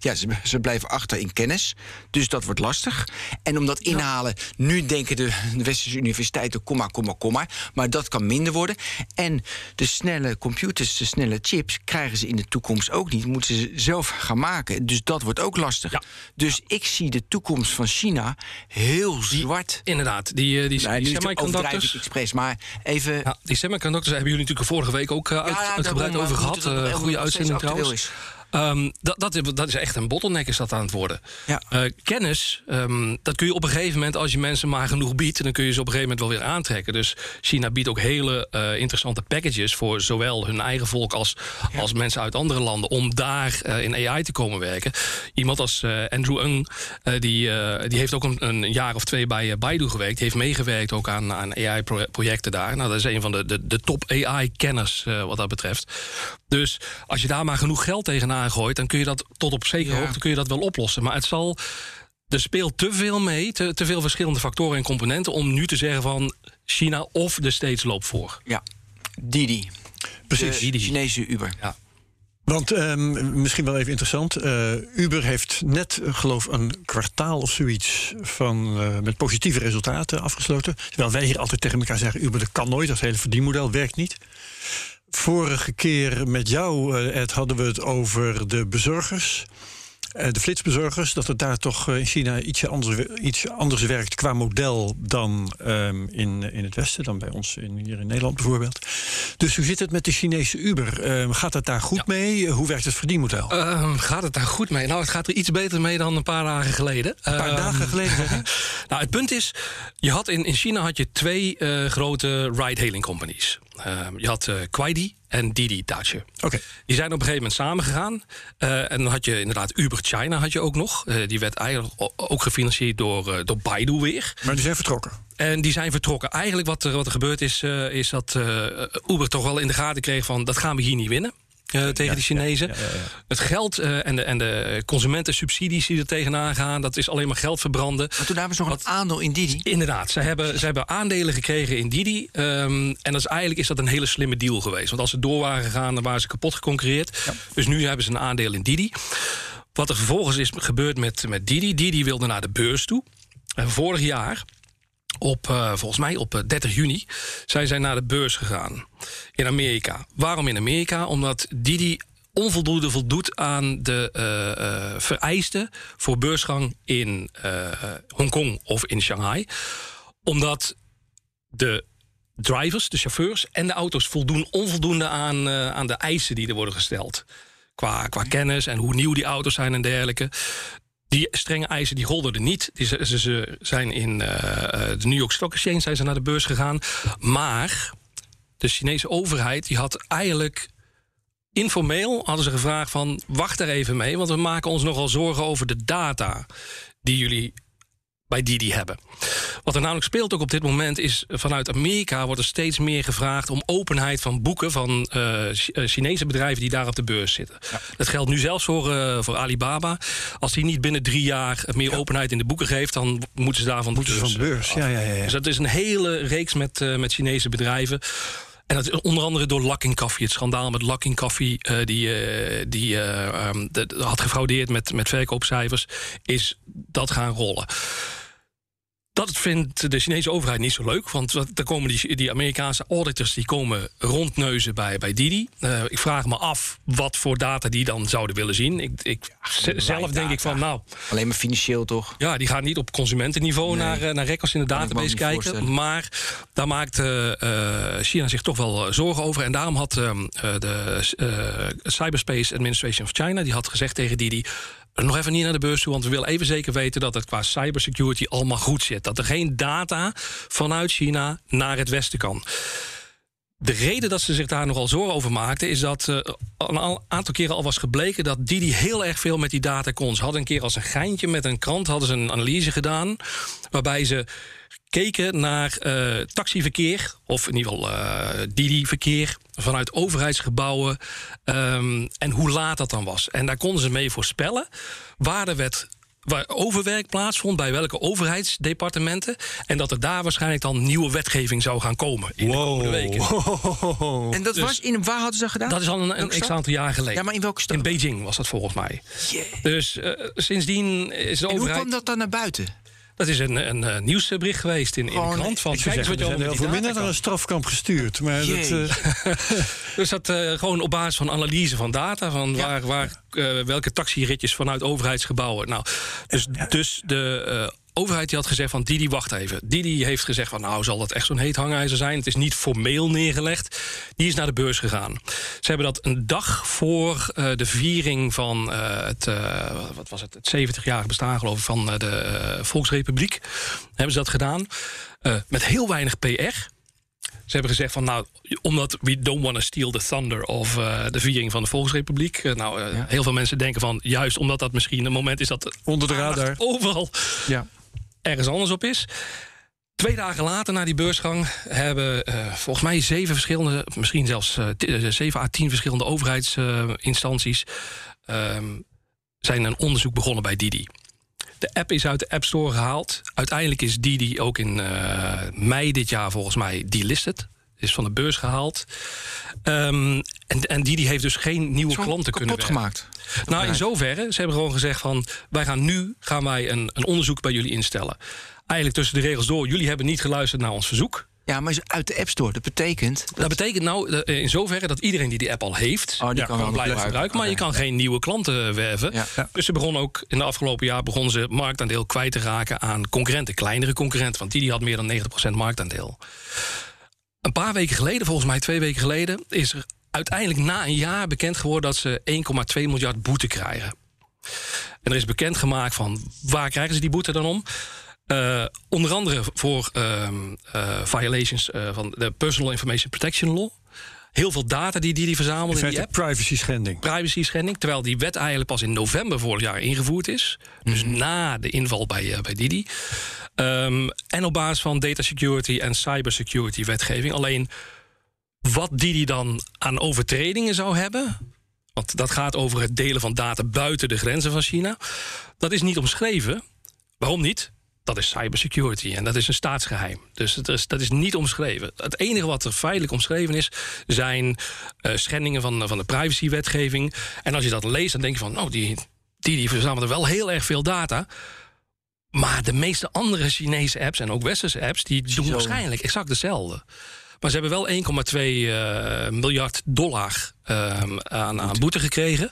Speaker 2: Ja, ze, [LAUGHS] ze blijven achter in kennis. Dus dat wordt lastig. En om dat inhalen, nu denken de, de westerse universiteiten, komma, komma, komma. Maar dat kan minder worden. En de snelle computers, de snelle chips, krijgen ze in de toekomst ook niet. Moeten ze zelf gaan maken. Dus dat wordt ook lastig.
Speaker 4: Ja.
Speaker 2: Dus ik zie de toekomst van China heel zwart.
Speaker 4: Inderdaad, die, eh, die,
Speaker 2: Nee,
Speaker 4: die
Speaker 2: ik
Speaker 4: semiconductors.
Speaker 2: expres, maar even...
Speaker 4: Ja, die semiconductors hebben jullie natuurlijk vorige week ook uh, uit,
Speaker 2: ja,
Speaker 4: uitgebreid over gehad. Eh, goede uitzending trouwens.
Speaker 2: is.
Speaker 4: Ehm, dat, dat, is- dat is echt een bottleneck is dat aan het worden.
Speaker 2: Ja.
Speaker 4: Eh, kennis, ehm, dat kun je op een gegeven moment... als je mensen maar genoeg biedt... dan kun je ze op een gegeven moment wel weer aantrekken. Dus China biedt ook hele eh, interessante packages... voor zowel hun eigen volk als, als mensen uit andere landen... om daar eh, in AI te komen werken. Iemand als Andrew Ng, die, die heeft ook een, een jaar of twee bij Baidu gewerkt. Die heeft meegewerkt ook aan, aan AI-projecten daar. Nou, dat is een van de, de, de top AI-kenners wat dat betreft. Dus als je daar maar genoeg geld tegenaan gooit... dan kun je dat tot op zekere
Speaker 2: Ja.
Speaker 4: hoogte kun je dat wel oplossen. Maar het zal... Er speelt te veel mee, te, te veel verschillende factoren en componenten... om nu te zeggen van China of de States loopt voor.
Speaker 2: Ja, Didi.
Speaker 3: Precies.
Speaker 2: De Chinese Uber.
Speaker 4: Ja.
Speaker 3: Want ehm, misschien wel even interessant. eh, Uber heeft net, geloof ik, een kwartaal of zoiets van, eh, met positieve resultaten afgesloten. Terwijl wij hier altijd tegen elkaar zeggen: Uber, dat kan nooit, dat hele verdienmodel werkt niet. Vorige keer met jou, eh, Ed, hadden we het over de bezorgers. Eh, de flitsbezorgers, dat het daar toch eh, in China ietsje anders, ietsje anders werkt qua model dan ehm, in, in het Westen, dan bij ons in, hier in Nederland bijvoorbeeld. Dus hoe zit het met de Chinese Uber? Ehm, gaat het daar goed
Speaker 4: Ja.
Speaker 3: mee? Hoe werkt het verdienmodel?
Speaker 4: Ehm, gaat het daar goed mee? Nou, het gaat er iets beter mee dan een paar dagen geleden.
Speaker 3: Een paar dagen geleden? [LAUGHS]
Speaker 4: Nou, het punt is, je had in, in China had je twee grote ride-hailing companies. Ehm, je had eh Kuaidi en Didi Dacia.
Speaker 3: Oké.
Speaker 4: Die zijn op een gegeven moment samengegaan. Eh, en dan had je inderdaad Uber China had je ook nog. Eh, die werd eigenlijk ook gefinancierd door, door Baidu weer.
Speaker 3: Maar die zijn vertrokken.
Speaker 4: En die zijn vertrokken. Eigenlijk wat er, wat er gebeurd is, is dat Uber toch wel in de gaten kreeg van... dat gaan we hier niet winnen. Eh, tegen de Chinezen.
Speaker 3: ja, ja, ja.
Speaker 4: Het geld eh, en, de, en de consumentensubsidies die er tegenaan gaan... dat is alleen maar geld verbranden.
Speaker 2: Maar toen hebben ze nog
Speaker 4: Wat-
Speaker 2: een aandeel in Didi.
Speaker 4: Inderdaad, ze hebben, ze hebben aandelen gekregen in Didi. ehm, en dat is, eigenlijk is dat een hele slimme deal geweest. Want als ze door waren gegaan, dan waren ze kapot geconcurreerd. Dus nu hebben ze een aandeel in Didi. Wat er vervolgens is gebeurd met, met Didi. Didi wilde naar de beurs toe. En vorig jaar, op, eh, volgens mij op eh, 30 juni, zijn zij naar de beurs gegaan in Amerika. Waarom in Amerika? Omdat Didi onvoldoende voldoet aan de eh, eh, vereisten voor beursgang in eh, Hongkong of in Shanghai. Omdat de drivers, de chauffeurs en de auto's voldoen onvoldoende aan, eh, aan de eisen die er worden gesteld. Qua, qua kennis en hoe nieuw die auto's zijn en dergelijke. Die strenge eisen die golden er niet. Die, ze zijn in eh, eh, de New York Stock Exchange zijn ze naar de beurs gegaan. Maar de Chinese overheid die had eigenlijk informeel hadden ze gevraagd van wacht er even mee, want we maken ons nogal zorgen over de data die jullie bij Didi hebben. Wat er namelijk speelt ook op dit moment is vanuit Amerika wordt er steeds meer gevraagd om openheid van boeken van eh, eh, Chinese bedrijven die daar op de beurs zitten. Dat geldt nu zelfs voor, eh, voor Alibaba. Als die niet binnen drie jaar meer openheid in de boeken geeft, dan moeten ze daarvan
Speaker 3: Moeten ze van de beurs? Ja, ja, ja. ja.
Speaker 4: dus dat is een hele reeks met, met Chinese bedrijven. En dat is onder andere door Luckin Coffee. Het schandaal met Luckin Coffee, eh, die, eh, die de- had gefraudeerd met, met verkoopcijfers, is dat gaan rollen. Dat vindt de Chinese overheid niet zo leuk. Want dan komen die, die Amerikaanse auditors die komen rondneuzen bij, bij Didi. Eh, ik vraag me af wat voor data die dan zouden willen zien. Ik, ik, zelf denk ik van, nou,
Speaker 2: Alleen maar financieel toch?
Speaker 4: ja, die gaan niet op consumentenniveau
Speaker 2: Nee.
Speaker 4: naar, eh, naar records in de database kijken.
Speaker 2: voorstellen.
Speaker 4: Maar daar maakt eh, eh, China zich toch wel zorgen over. En daarom had ehm, eh, de eh, Cyberspace Administration of China... die had gezegd tegen Didi... nog even niet naar de beurs toe, want we willen even zeker weten... dat het qua cybersecurity allemaal goed zit. Dat er geen data vanuit China naar het westen kan. De reden dat ze zich daar nogal zorgen over maakten... is dat eh, een al- aantal keren al was gebleken... dat Didi heel erg veel met die data kon. Ze hadden een keer als een geintje met een krant... hadden ze een analyse gedaan... waarbij ze keken naar eh, taxiverkeer... of in ieder geval eh, Didi-verkeer vanuit overheidsgebouwen... ehm, en hoe laat dat dan was. En daar konden ze mee voorspellen waar er werd waar overwerk plaatsvond bij welke overheidsdepartementen. En dat er daar waarschijnlijk dan nieuwe wetgeving zou gaan komen in de komende weken. [LAUGHS]
Speaker 2: En dat
Speaker 4: Dus-
Speaker 2: was in waar hadden ze dat gedaan?
Speaker 4: Dat is al een, een x aantal jaar geleden.
Speaker 2: Ja, maar in welke stad?
Speaker 4: In Beijing was dat volgens mij. Dus eh, sindsdien is de
Speaker 2: En hoe
Speaker 4: overheid.
Speaker 2: kwam dat dan naar buiten?
Speaker 4: Dat is een, een, eh, nieuwsbericht geweest in, in de krant. Van,
Speaker 3: Ik
Speaker 4: kijk
Speaker 3: zeggen, veel
Speaker 4: die data
Speaker 3: minder naar een strafkamp gestuurd. Maar dat, eh, [LAUGHS]
Speaker 4: Dus dat eh, gewoon op basis van analyse van data, van
Speaker 2: Ja.
Speaker 4: waar, waar, eh, welke taxiritjes vanuit overheidsgebouwen. Nou, dus, dus de overheid die had gezegd van Didi, wacht even. Didi heeft gezegd van nou zal dat echt zo'n heet hangijzer zijn. Het is niet formeel neergelegd. Die is naar de beurs gegaan. Ze hebben dat een dag voor eh, de viering van eh, het, eh, wat was het, het 70-jarige bestaan geloof ik van de Volksrepubliek. Hebben ze dat gedaan. Met heel weinig PR. Ze hebben gezegd van nou, omdat we don't want to steal the thunder of de viering van de Volksrepubliek. Nou, heel veel mensen denken van juist omdat dat misschien een moment is dat
Speaker 3: onder de radar.
Speaker 4: overal
Speaker 2: Ja.
Speaker 4: Ergens anders op is. Twee dagen later, na die beursgang, hebben eh, volgens mij zeven verschillende, misschien zelfs eh, zeven à tien verschillende overheidsinstanties ehm, zijn een onderzoek begonnen bij Didi. De app is uit de App Store gehaald. Uiteindelijk is Didi ook in mei dit jaar volgens mij delisted. Is van de beurs gehaald. Ehm, en, en Didi heeft dus geen nieuwe klanten kunnen werven.
Speaker 2: gemaakt.
Speaker 4: Nou, in zoverre. Ze hebben gewoon gezegd van... wij gaan nu gaan wij een, een onderzoek bij jullie instellen. Eigenlijk tussen de regels door. Jullie hebben niet geluisterd naar ons verzoek.
Speaker 2: Ja, maar uit de App Store. Dat betekent...
Speaker 4: Dat betekent nou eh, in zoverre dat iedereen die die app al heeft...
Speaker 2: Oh, die
Speaker 3: Ja,
Speaker 2: kan
Speaker 4: kan blijven gebruiken. Maar je kan geen nieuwe klanten werven.
Speaker 2: Ja.
Speaker 3: Ja.
Speaker 4: Dus ze begonnen ook in de afgelopen jaar... begonnen ze marktaandeel kwijt te raken aan concurrenten. Kleinere concurrenten. Want die, die had meer dan 90% marktaandeel. Een paar weken geleden, volgens mij twee weken geleden... is er uiteindelijk na een jaar bekend geworden... dat ze 1,2 miljard boete krijgen. En er is bekendgemaakt van waar krijgen ze die boete dan om? Eh, onder andere voor ehm, eh, violations eh, van de Personal Information Protection Law. Heel veel data die die, die
Speaker 3: In
Speaker 4: verzamelen in die app.
Speaker 3: privacy schending.
Speaker 4: Privacy schending. Terwijl die wet eigenlijk pas in november vorig jaar ingevoerd is. Dus na de inval bij, eh, bij Didi. Ehm, en op basis van data security en cybersecurity wetgeving. Alleen wat Didi dan aan overtredingen zou hebben. Want dat gaat over het delen van data buiten de grenzen van China. Dat is niet omschreven. Waarom niet? Dat is cybersecurity en dat is een staatsgeheim. Dus het is, dat is niet omschreven. Het enige wat er feitelijk omschreven is, zijn eh, schendingen van, van de privacywetgeving. En als je dat leest, dan denk je van, nou, die, die, die verzamelen wel heel erg veel data. Maar de meeste andere Chinese apps en ook westerse apps, die doen
Speaker 2: Zo.
Speaker 4: waarschijnlijk exact hetzelfde. Maar ze hebben wel 1,2 eh, miljard dollar ehm, aan, aan boete gekregen.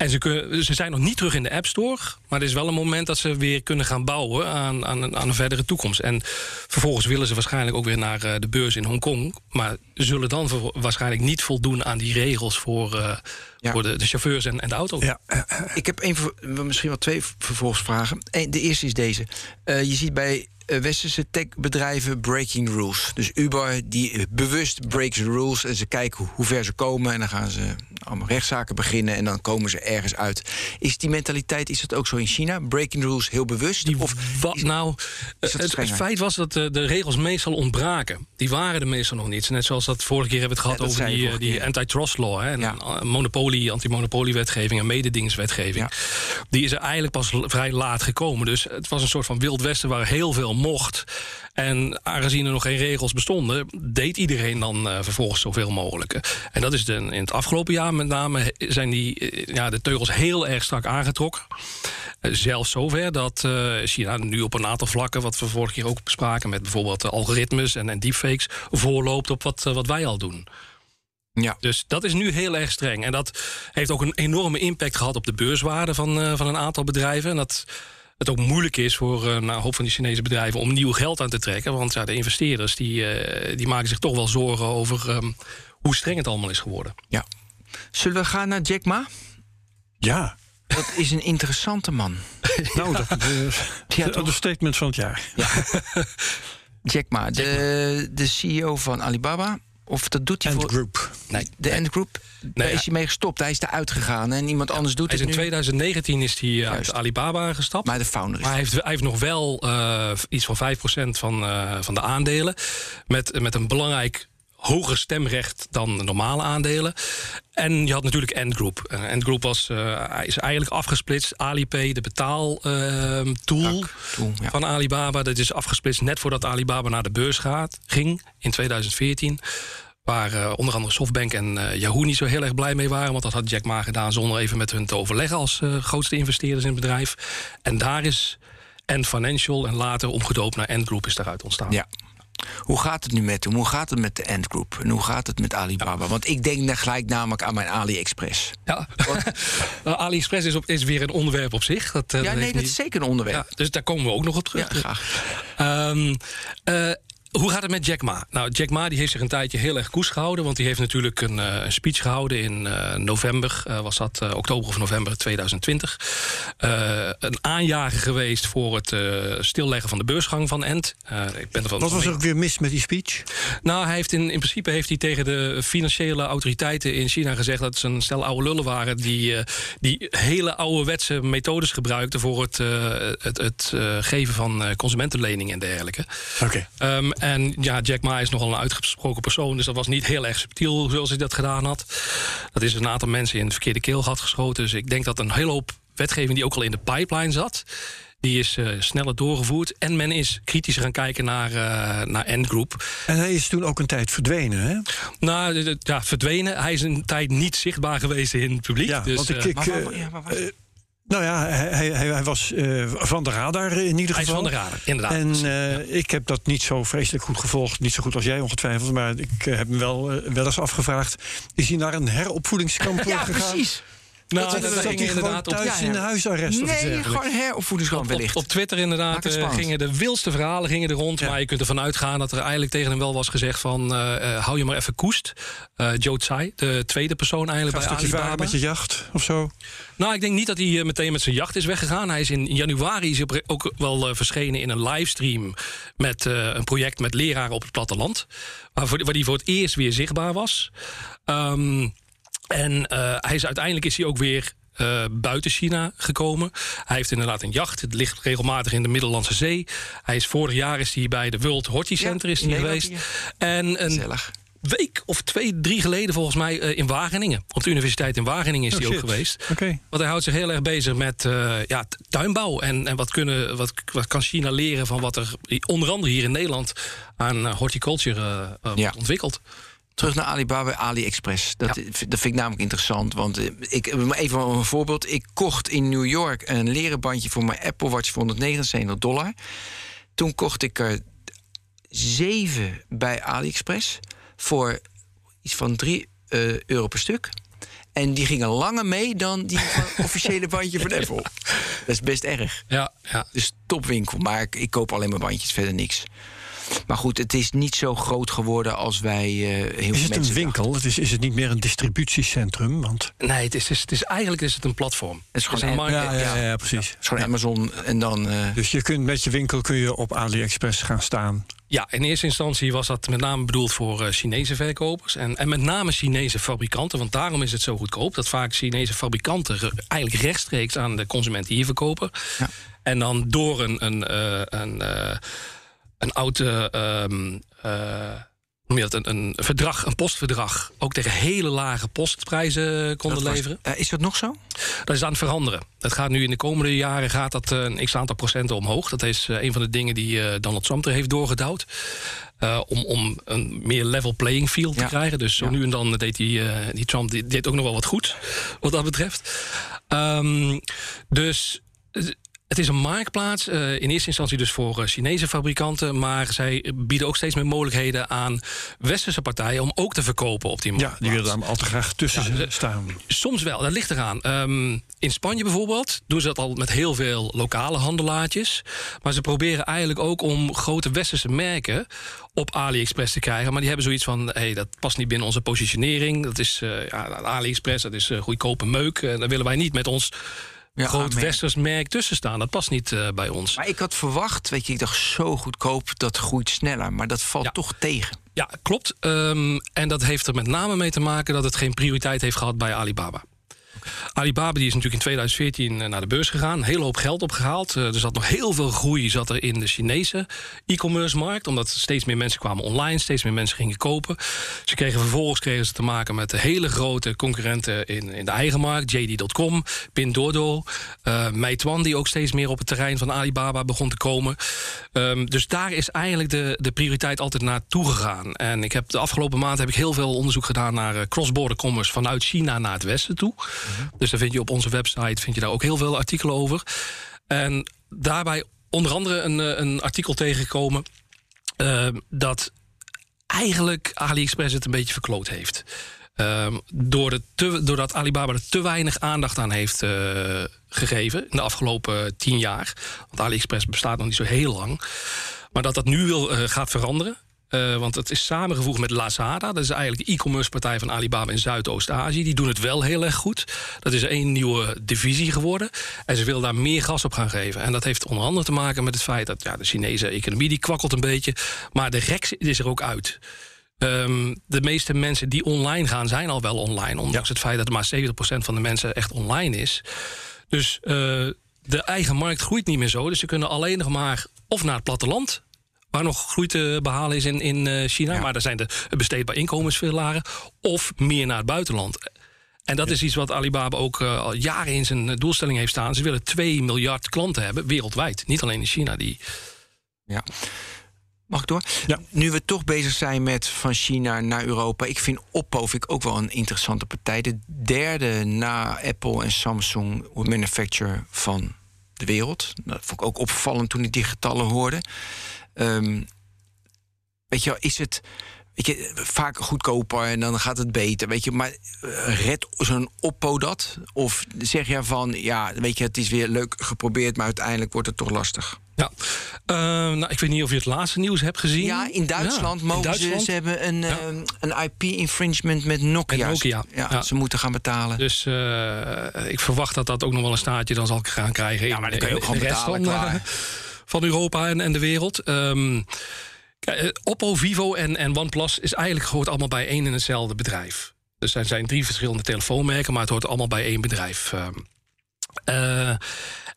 Speaker 4: En ze, kunnen, ze zijn nog niet terug in de App Store. Maar er is wel een moment dat ze weer kunnen gaan bouwen aan, aan, een, aan een verdere toekomst. En vervolgens willen ze waarschijnlijk ook weer naar eh, de beurs in Hongkong. Maar zullen dan waarschijnlijk niet voldoen aan die regels voor, eh,
Speaker 2: Ja.
Speaker 4: voor de, de chauffeurs en, en de auto.
Speaker 3: Ja,
Speaker 2: Ik heb een, misschien wel twee vervolgsvragen. De eerste is deze. Eh, je ziet bij westerse techbedrijven breaking rules. Dus Uber die eh, bewust breaks the rules en ze kijken hoe ver ze komen en dan gaan ze allemaal rechtszaken beginnen en dan komen ze ergens uit. Is die mentaliteit is dat ook zo in China? Breaking rules heel bewust?
Speaker 4: Die
Speaker 2: of
Speaker 4: wa- nou, het, feit was dat de, de regels meestal ontbraken. Die waren er meestal nog niet. Net zoals dat vorige keer hebben we het gehad over die, eh, die antitrust law. Hè, en
Speaker 2: Ja.
Speaker 4: eh, monopolie, antimonopoliewetgeving en mededingingswetgeving. Die is er eigenlijk pas vrij laat gekomen. Dus het was een soort van wild westen waar heel veel mocht. En aangezien er nog geen regels bestonden, deed iedereen dan eh, vervolgens zoveel mogelijk. En dat is de, in het afgelopen jaar met name zijn die, eh, ja, de teugels heel erg strak aangetrokken. Eh, Zelfs zover dat eh, China nu op een aantal vlakken, wat we vorige keer ook bespraken, met bijvoorbeeld eh, algoritmes en, en deepfakes, voorloopt op wat, eh, wat wij al doen.
Speaker 2: Ja.
Speaker 4: Dus dat is nu heel erg streng. En dat heeft ook een enorme impact gehad op de beurswaarde van, eh, van een aantal bedrijven. En dat het ook moeilijk is voor eh, een hoop van die Chinese bedrijven om nieuw geld aan te trekken. Want ja, de investeerders die, eh, die maken zich toch wel zorgen over ehm, hoe streng het allemaal is geworden.
Speaker 2: ja. Zullen we gaan naar Jack Ma?
Speaker 3: ja.
Speaker 2: Dat is een interessante man. [LAUGHS]
Speaker 3: Nou, dat
Speaker 2: Ja,
Speaker 3: is
Speaker 2: toch?
Speaker 3: de statement van het jaar. [LAUGHS]
Speaker 2: Jack Ma, de, de CEO van Alibaba. Of dat doet hij
Speaker 3: And
Speaker 2: voor
Speaker 3: Group.
Speaker 4: Nee,
Speaker 2: de Ant Group. Daar
Speaker 4: ja.
Speaker 2: is hij mee gestopt. Hij is eruit gegaan en iemand anders doet
Speaker 4: Hij is
Speaker 2: het
Speaker 4: in
Speaker 2: nu.
Speaker 4: 2019 is hij uit
Speaker 2: Juist.
Speaker 4: Alibaba gestapt.
Speaker 2: Maar de founder is
Speaker 4: Maar hij heeft, hij heeft nog wel eh, iets van 5% van, eh, van de aandelen. Met, met een belangrijk hoger stemrecht dan normale aandelen. En je had natuurlijk Ant Group. Uh, Ant Group was, uh, is eigenlijk afgesplitst. Alipay, de betaaltool ja. van Alibaba. Dat is afgesplitst net voordat Alibaba naar de beurs gaat, ging in 2014. Waar onder andere Softbank en Yahoo niet zo heel erg blij mee waren. Want dat had Jack Ma gedaan zonder even met hun te overleggen als grootste investeerders in het bedrijf. En daar is Ant Financial en later omgedoopt naar Ant Group is daaruit ontstaan.
Speaker 2: Ja. Hoe gaat het nu met hem? Hoe gaat het met de Ant Group? En hoe gaat het met Alibaba? Want ik denk dan gelijk namelijk aan mijn AliExpress.
Speaker 4: Ja, [LAUGHS] AliExpress is, op, is weer een onderwerp op zich. Dat,
Speaker 2: ja, nee, dat is zeker een onderwerp.
Speaker 4: Ja, dus daar komen we ook nog op terug.
Speaker 2: Ja, graag.
Speaker 4: Um, uh, hoe gaat het met Jack Ma? Nou, Jack Ma die heeft zich een tijdje heel erg koers gehouden. Want die heeft natuurlijk een, uh, een speech gehouden in uh, november. Uh, was dat oktober of november 2020. een aanjager geweest voor het stilleggen van de beursgang van Ent.
Speaker 3: ik ben Wat was er ook weer mis met die speech?
Speaker 4: Nou, hij heeft in, in principe heeft hij tegen de financiële autoriteiten in China gezegd... dat ze een stel oude lullen waren die, die hele ouderwetse methodes gebruikten... voor het, het, het geven van consumentenleningen en dergelijke.
Speaker 3: Oké.
Speaker 4: Okay. Um, en ja, Jack Ma is nogal een uitgesproken persoon, dus dat was niet heel erg subtiel zoals hij dat gedaan had. Dat is een aantal mensen in het verkeerde keelgat geschoten. Dus ik denk dat een hele hoop wetgeving die ook al in de pipeline zat, die is uh, sneller doorgevoerd. En men is kritisch gaan kijken naar, uh, naar Endgroup.
Speaker 3: En hij is toen ook een tijd verdwenen, hè?
Speaker 4: Nou, ja, verdwenen. Hij is een tijd niet zichtbaar geweest in het publiek.
Speaker 3: Ja,
Speaker 4: dus,
Speaker 3: want ik... ik maar, ja, maar nou ja, hij, hij, hij was uh, van de radar in ieder geval. Hij is
Speaker 4: van de radar, inderdaad.
Speaker 3: En uh, ja. ik heb dat niet zo vreselijk goed gevolgd. Niet zo goed als jij ongetwijfeld. Maar ik uh, heb me wel, wel eens afgevraagd. Is hij naar een heropvoedingskamp
Speaker 2: ja,
Speaker 3: gegaan?
Speaker 2: Ja, precies.
Speaker 3: Nou, dat, dat, dat ging inderdaad thuis op, ja, in de huisarrest
Speaker 2: Nee, gewoon een heropvoedingskamp wellicht.
Speaker 4: Op, op Twitter inderdaad uh, gingen de wildste verhalen gingen er rond. Ja. Maar je kunt ervan uitgaan dat er eigenlijk tegen hem wel was gezegd van... Uh, uh, hou je maar even koest. Joe Tsai, de tweede persoon eigenlijk
Speaker 3: Ga
Speaker 4: bij Alibaba.
Speaker 3: met je jacht of zo?
Speaker 4: Nou, ik denk niet dat hij meteen met zijn jacht is weggegaan. Hij is in januari is ook wel verschenen in een livestream... met een project met leraren op het platteland. Waar, waar hij voor het eerst weer zichtbaar was. Um, en uh, hij is, uiteindelijk is hij ook weer uh, buiten China gekomen. Hij heeft inderdaad een jacht. Het ligt regelmatig in de Middellandse Zee. Hij is vorig jaar is hij bij de World Horti Center ja, is hij geweest. En een week of twee, drie geleden volgens mij uh, in Wageningen. Op de universiteit in Wageningen is
Speaker 3: oh,
Speaker 4: hij
Speaker 3: shit.
Speaker 4: ook geweest.
Speaker 3: Okay.
Speaker 4: Want hij houdt zich heel erg bezig met uh, ja, tuinbouw. En, en wat, kunnen, wat, wat kan China leren van wat er onder andere hier in Nederland aan horticulture ja. ontwikkelt.
Speaker 2: Terug naar Alibaba, AliExpress. Dat, ja. dat vind ik namelijk interessant. Want ik, even een voorbeeld. Ik kocht in New York een leren bandje voor mijn Apple Watch voor 179 dollar. Toen kocht ik er zeven bij AliExpress voor iets van 3 uh, euro per stuk. En die gingen langer mee dan die [LAUGHS] officiële bandje van Apple. Dat is best erg.
Speaker 4: Ja, ja.
Speaker 2: Dus topwinkel. Maar ik, ik koop alleen maar bandjes, verder niks. Maar goed, het is niet zo groot geworden als wij uh, heel
Speaker 3: Is het een winkel? Het is, is het niet meer een distributiecentrum? Want...
Speaker 4: Nee, het is, het is, het is eigenlijk is het een platform.
Speaker 2: Het is gewoon
Speaker 4: een
Speaker 3: markt. Ja, ja, ja, ja, precies.
Speaker 2: Het is gewoon Amazon en dan. Uh...
Speaker 3: Dus je kunt met je winkel kun je op AliExpress gaan staan.
Speaker 4: Ja, in eerste instantie was dat met name bedoeld voor uh, Chinese verkopers. En, en met name Chinese fabrikanten. Want daarom is het zo goedkoop. Dat vaak Chinese fabrikanten eigenlijk rechtstreeks aan de consumenten hier verkopen.
Speaker 2: Ja.
Speaker 4: En dan door een. een, uh, een uh, een oud uh, um, uh, een, een verdrag, een postverdrag, ook tegen hele lage postprijzen konden leveren.
Speaker 2: Uh, is dat nog zo?
Speaker 4: Dat is aan het veranderen. Dat gaat nu in de komende jaren gaat dat een x aantal procenten omhoog. Dat is een van de dingen die Donald Trump er heeft doorgedouwd. Uh, om, om een meer level playing field te krijgen. Dus zo
Speaker 2: Ja.
Speaker 4: nu en dan deed die, uh, die Trump die deed ook nog wel wat goed, wat dat betreft. Um, dus het is een marktplaats, uh, in eerste instantie dus voor uh, Chinese fabrikanten... maar zij bieden ook steeds meer mogelijkheden aan westerse partijen... om ook te verkopen op die marktplaats.
Speaker 3: Ja, die willen daar al te graag tussen ja, staan.
Speaker 4: Soms wel, dat ligt eraan. Um, in Spanje bijvoorbeeld doen ze dat al met heel veel lokale handelaartjes. Maar ze proberen eigenlijk ook om grote westerse merken op AliExpress te krijgen. Maar die hebben zoiets van, hey, dat past niet binnen onze positionering. Dat is uh, ja, AliExpress, dat is uh, goedkope meuk. Uh, daar willen wij niet met ons ja, groot westers merk tussen staan. Dat past niet uh, bij ons.
Speaker 2: Maar ik had verwacht, weet je, ik dacht zo goedkoop, dat groeit sneller. Maar dat valt
Speaker 4: ja.
Speaker 2: toch tegen.
Speaker 4: Ja, klopt. Um, en dat heeft er met name mee te maken dat het geen prioriteit heeft gehad bij Alibaba. Alibaba die is natuurlijk in 2014 naar de beurs gegaan. Een hele hoop geld opgehaald. er zat nog heel veel groei zat er in de Chinese e-commerce markt. Omdat steeds meer mensen kwamen online, steeds meer mensen gingen kopen. Ze kregen vervolgens kregen ze te maken met hele grote concurrenten in, in de eigen markt. JD.com, Pinduoduo, uh, Meituan die ook steeds meer op het terrein van Alibaba begon te komen. Um, dus daar is eigenlijk de, de prioriteit altijd naartoe gegaan. En ik heb de afgelopen maand heb ik heel veel onderzoek gedaan naar cross-border commerce vanuit China naar het westen toe. Dus daar vind je op onze website vind je daar ook heel veel artikelen over. En daarbij onder andere een, eh, een artikel tegengekomen uh, dat eigenlijk AliExpress het een beetje verkloot heeft. Uh, door de doordat Alibaba er te weinig aandacht aan heeft uh, gegeven in de afgelopen tien jaar. Want AliExpress bestaat nog niet zo heel lang. Maar dat dat nu wil, uh, gaat veranderen. Uh, want het is samengevoegd met Lazada. Dat is eigenlijk de e-commerce partij van Alibaba in Zuidoost-Azië. Die doen het wel heel erg goed. Dat is één nieuwe divisie geworden. En ze willen daar meer gas op gaan geven. En dat heeft onder andere te maken met het feit dat ja, de Chinese economie die kwakkelt een beetje. Maar de rek is er ook uit. Um, de meeste mensen die online gaan, zijn al wel online. Ondanks ja. het feit dat maar 70% van de mensen echt online is. Dus uh, de eigen markt groeit niet meer zo. Dus ze kunnen alleen nog maar of naar het platteland waar nog groei te behalen is in, in uh, China. Ja. Maar daar zijn de besteedbaar inkomens veel lager. Of meer naar het buitenland. En dat ja. is iets wat Alibaba ook uh, al jaren in zijn doelstelling heeft staan. Ze willen 2 miljard klanten hebben wereldwijd. Niet alleen in China. Die...
Speaker 2: Ja. Mag ik door?
Speaker 3: Ja.
Speaker 2: Nu we toch bezig zijn met van China naar Europa. Ik vind Oppo vind ik ook wel een interessante partij. De derde na Apple en Samsung manufacturer van de wereld. Dat vond ik ook opvallend toen ik die getallen hoorde. Um, weet je, is het weet je, vaak goedkoper en dan gaat het beter. Weet je, maar red zo'n Oppo dat? Of zeg je van, ja, weet je, het is weer leuk geprobeerd, maar uiteindelijk wordt het toch lastig?
Speaker 4: Ja, uh, nou, ik weet niet of je het laatste nieuws hebt gezien.
Speaker 2: Ja, in Duitsland
Speaker 4: ja,
Speaker 2: mogen
Speaker 4: in Duitsland?
Speaker 2: Ze, ze hebben een, ja. uh, een IP-infringement met Nokia.
Speaker 4: Met Nokia.
Speaker 2: Ja, ja, ze moeten gaan betalen.
Speaker 4: Dus uh, ik verwacht dat dat ook nog wel een staartje dan zal gaan krijgen.
Speaker 2: Ja, maar dan kun je ook gewoon betalen,
Speaker 4: uh, van Europa en, en de wereld. Um, Oppo, Vivo en, en OnePlus is eigenlijk hoort allemaal bij één en hetzelfde bedrijf. Dus er zijn drie verschillende telefoonmerken, maar het hoort allemaal bij één bedrijf. Um,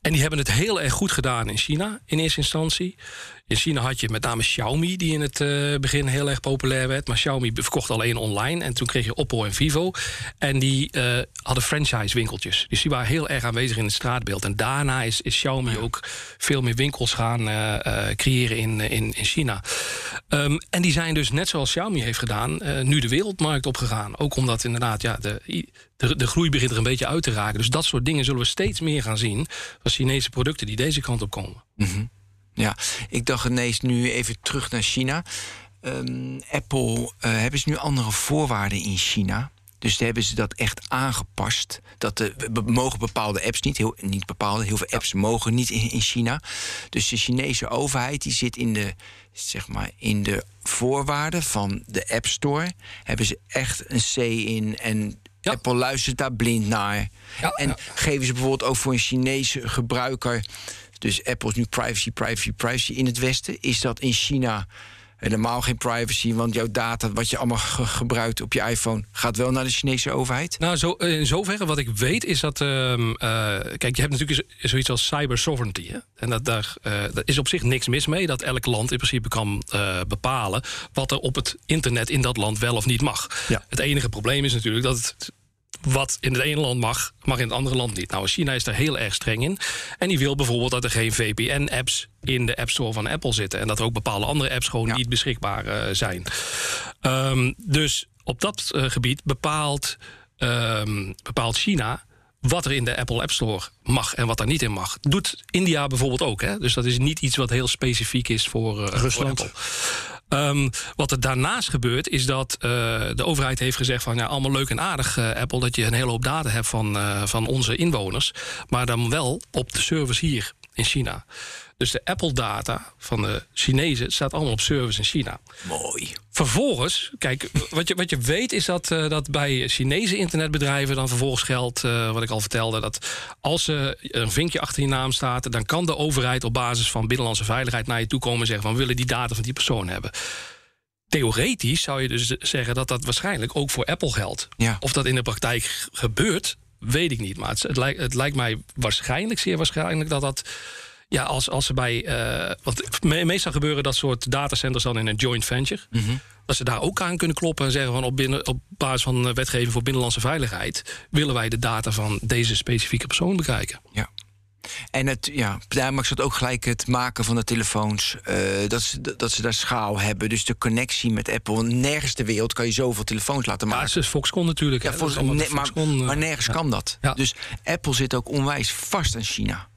Speaker 4: en die hebben het heel erg goed gedaan in China in eerste instantie. In China had je met name Xiaomi, die in het uh, begin heel erg populair werd. Maar Xiaomi verkocht alleen online. En toen kreeg je Oppo en Vivo. En die uh, hadden franchise-winkeltjes. Dus die waren heel erg aanwezig in het straatbeeld. En daarna is, is Xiaomi ja. ook veel meer winkels gaan uh, creëren in, in, in China. Um, en die zijn dus, net zoals Xiaomi heeft gedaan, nu de wereldmarkt opgegaan. Ook omdat inderdaad ja, de, de, de groei begint er een beetje uit te raken. Dus dat soort dingen zullen we steeds meer gaan zien. Van Chinese producten die deze kant op komen.
Speaker 2: Mm -hmm. Ja, ik dacht ineens nu even terug naar China. Um, Apple, uh, hebben ze nu andere voorwaarden in China? Dus hebben ze dat echt aangepast. Dat de, mogen bepaalde apps niet, heel, niet bepaalde, heel veel apps ja. mogen niet in, in, China. Dus de Chinese overheid die zit in de, zeg maar, in de voorwaarden van de App Store. Hebben ze echt een C in en ja. Apple luistert daar blind naar.
Speaker 4: Ja,
Speaker 2: en geven ze bijvoorbeeld ook voor een Chinese gebruiker. Dus Apple is nu privacy, privacy, privacy in het Westen. Is dat in China helemaal geen privacy? Want jouw data, wat je allemaal ge gebruikt op je iPhone, gaat wel naar de Chinese overheid?
Speaker 4: Nou, zo, in zoverre wat ik weet is dat. Uh, uh, kijk, je hebt natuurlijk zoiets als cyber sovereignty. Hè? En dat, daar, uh, daar is op zich niks mis mee. Dat elk land in principe kan uh, bepalen wat er op het internet in dat land wel of niet mag.
Speaker 3: Ja.
Speaker 4: Het enige probleem is natuurlijk dat het wat in het ene land mag, mag in het andere land niet. Nou, China is daar heel erg streng in. En die wil bijvoorbeeld dat er geen VPN-apps in de App Store van Apple zitten. En dat er ook bepaalde andere apps gewoon ja. niet beschikbaar uh, zijn. Um, dus op dat uh, gebied bepaalt, um, bepaalt China wat er in de Apple App Store mag en wat er niet in mag. Doet India bijvoorbeeld ook. Hè? Dus dat is niet iets wat heel specifiek is voor, uh,
Speaker 3: Rusland.
Speaker 4: Voor Um, wat er daarnaast gebeurt, is dat uh, de overheid heeft gezegd van ja, allemaal leuk en aardig, uh, Apple, dat je een hele hoop data hebt van, uh, van onze inwoners. Maar dan wel op de servers hier in China. Dus de Apple-data van de Chinezen staat allemaal op servers in China.
Speaker 2: Mooi.
Speaker 4: Vervolgens, kijk, wat je, wat je weet is dat, uh, dat bij Chinese internetbedrijven dan vervolgens geldt, uh, wat ik al vertelde, dat als er een vinkje achter je naam staat, dan kan de overheid op basis van binnenlandse veiligheid naar je toe komen en zeggen van we willen die data van die persoon hebben. Theoretisch zou je dus zeggen dat dat waarschijnlijk ook voor Apple geldt.
Speaker 2: Ja.
Speaker 4: Of dat in de praktijk gebeurt, weet ik niet. Maar het, het, lijkt, het lijkt mij waarschijnlijk, zeer waarschijnlijk, dat dat. Ja, als, als ze bij. eh, want me- meestal gebeuren dat soort datacenters dan in een joint venture. Dat ze daar ook aan kunnen kloppen en zeggen van op, binnen, op basis van eh, wetgeving voor binnenlandse veiligheid. willen wij de data van deze specifieke persoon bekijken.
Speaker 2: Ja. En het, ja, daar maakt het ook gelijk het maken van de telefoons. eh, dat, ze, dat ze daar schaal hebben. Dus de connectie met Apple. Want Nergens ter wereld kan je zoveel telefoons laten maken.
Speaker 4: het is Foxconn natuurlijk.
Speaker 2: Ja, maar,
Speaker 4: Foxconn,
Speaker 2: maar nergens kan dat.
Speaker 4: Ja.
Speaker 2: Dus Apple zit ook onwijs vast aan China.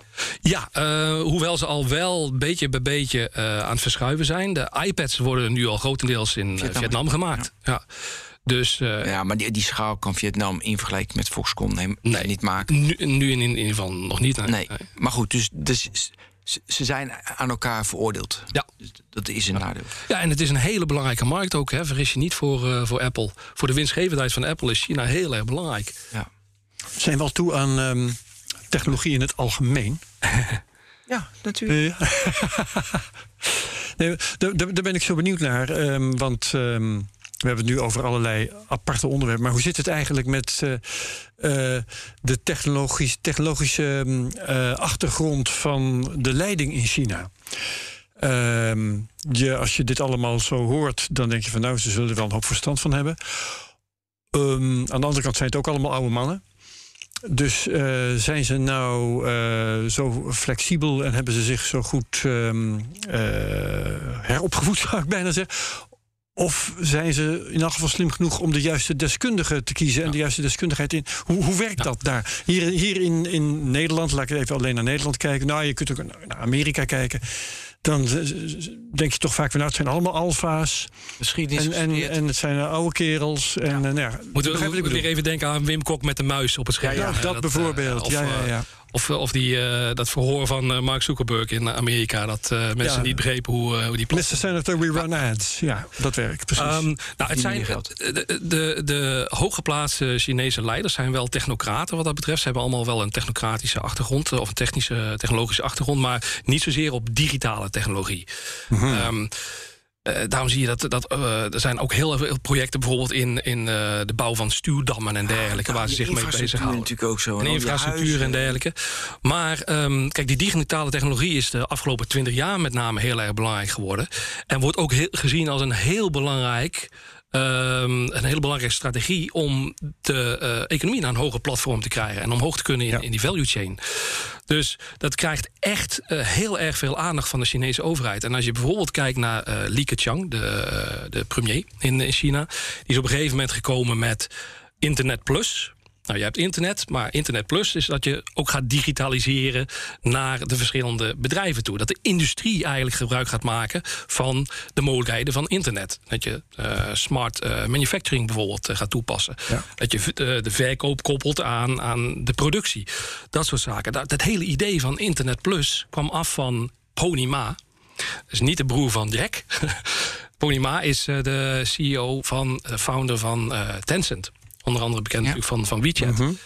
Speaker 4: Ja, eh, hoewel ze al wel beetje bij beetje eh, aan het verschuiven zijn. De iPads worden nu al grotendeels in eh,
Speaker 2: Vietnam.
Speaker 4: Vietnam, gemaakt. Ja. Dus eh,
Speaker 2: Ja, maar die, die schaal kan Vietnam in vergelijking met Foxconn
Speaker 4: Nee.
Speaker 2: niet maken.
Speaker 4: nu, nu in, in ieder geval nog niet. Nee.
Speaker 2: Nee.
Speaker 4: Nee.
Speaker 2: Maar goed, dus, dus ze- zijn aan elkaar veroordeeld.
Speaker 4: Ja.
Speaker 2: Dus dat is een nadeel.
Speaker 4: ja, en het is een hele belangrijke markt ook. Hè. Vergis je niet voor, eh, voor Apple. Voor de winstgevendheid van Apple is China heel erg belangrijk.
Speaker 2: Ja,
Speaker 3: Zijn we al toe aan ehm, technologie in het algemeen? [LAUGHS]
Speaker 2: ja natuurlijk.
Speaker 3: Ja. [LAUGHS] nee, daar, daar ben ik zo benieuwd naar. ehm, want ehm, we hebben het nu over allerlei aparte onderwerpen. Maar hoe zit het eigenlijk met eh, eh, de technologisch, technologische ehm, eh, achtergrond van de leiding in China? Je, als je dit allemaal zo hoort, dan denk je van nou, ze zullen er wel een hoop verstand van hebben. Aan de andere kant zijn het ook allemaal oude mannen. Dus eh, zijn ze nou eh, zo flexibel en hebben ze zich zo goed ehm, eh, heropgevoed, [LAUGHS] zou ik bijna zeggen? Of zijn ze in elk geval slim genoeg om de juiste deskundige te kiezen en de juiste deskundigheid in? Hoe, hoe werkt dat daar? Hier, hier in, in Nederland, laat ik even alleen naar Nederland kijken. Nou, je kunt ook naar Amerika kijken. Dan denk je toch vaak van nou, het zijn allemaal alfa's.
Speaker 2: Geschiedenis
Speaker 3: En, en, en het zijn eh, oude kerels. En, eh, nou ja,
Speaker 4: Moeten we
Speaker 3: ik
Speaker 4: weer even denken aan Wim Kok met de muis op het scherm.
Speaker 3: Ja, dat,
Speaker 4: eh,
Speaker 3: bijvoorbeeld.
Speaker 4: of,
Speaker 3: ja, ja, ja.
Speaker 4: Of, of die, eh, dat verhoor van eh, Mark Zuckerberg in Amerika. Dat eh, mensen
Speaker 3: Ja.
Speaker 4: niet begrepen hoe, eh, hoe die
Speaker 3: Mr. Senator, we run ads. Ja, dat werkt precies.
Speaker 4: Ehm, nou, het zijn de, de, de hooggeplaatste Chinese leiders zijn wel technocraten wat dat betreft. Ze hebben allemaal wel een technocratische achtergrond eh, of een technische, technologische achtergrond, maar niet zozeer op digitale technologie. Eh, daarom zie je dat, dat eh, er zijn ook heel veel projecten, bijvoorbeeld in, in eh, de bouw van stuwdammen en dergelijke, waar ze zich mee bezighouden.
Speaker 2: natuurlijk ook zo.
Speaker 4: En infrastructuur en dergelijke. Maar ehm, kijk, die digitale technologie is de afgelopen twintig jaar met name heel erg belangrijk geworden. En wordt ook heel- gezien als een heel belangrijk. Ehm, een hele belangrijke strategie om de eh, economie naar een hoger platform te krijgen en omhoog te kunnen in,
Speaker 3: Ja.
Speaker 4: in die value chain. Dus dat krijgt echt eh, heel erg veel aandacht van de Chinese overheid. En als je bijvoorbeeld kijkt naar eh Li Keqiang, de, de premier in, in China, die is op een gegeven moment gekomen met Internet Plus. Nou, je hebt internet, maar internet plus is dat je ook gaat digitaliseren naar de verschillende bedrijven toe. Dat de industrie eigenlijk gebruik gaat maken van de mogelijkheden van internet. Dat je eh, smart eh, manufacturing bijvoorbeeld eh, gaat toepassen.
Speaker 3: Ja.
Speaker 4: Dat je de verkoop koppelt aan, aan de productie. Dat soort zaken. Dat, dat hele idee van internet plus kwam af van Pony Ma. Dat is niet de broer van Jack. [LAUGHS] Pony Ma is de CEO van, founder van Tencent. Onder andere bekend
Speaker 2: Ja.
Speaker 4: natuurlijk van, van WeChat.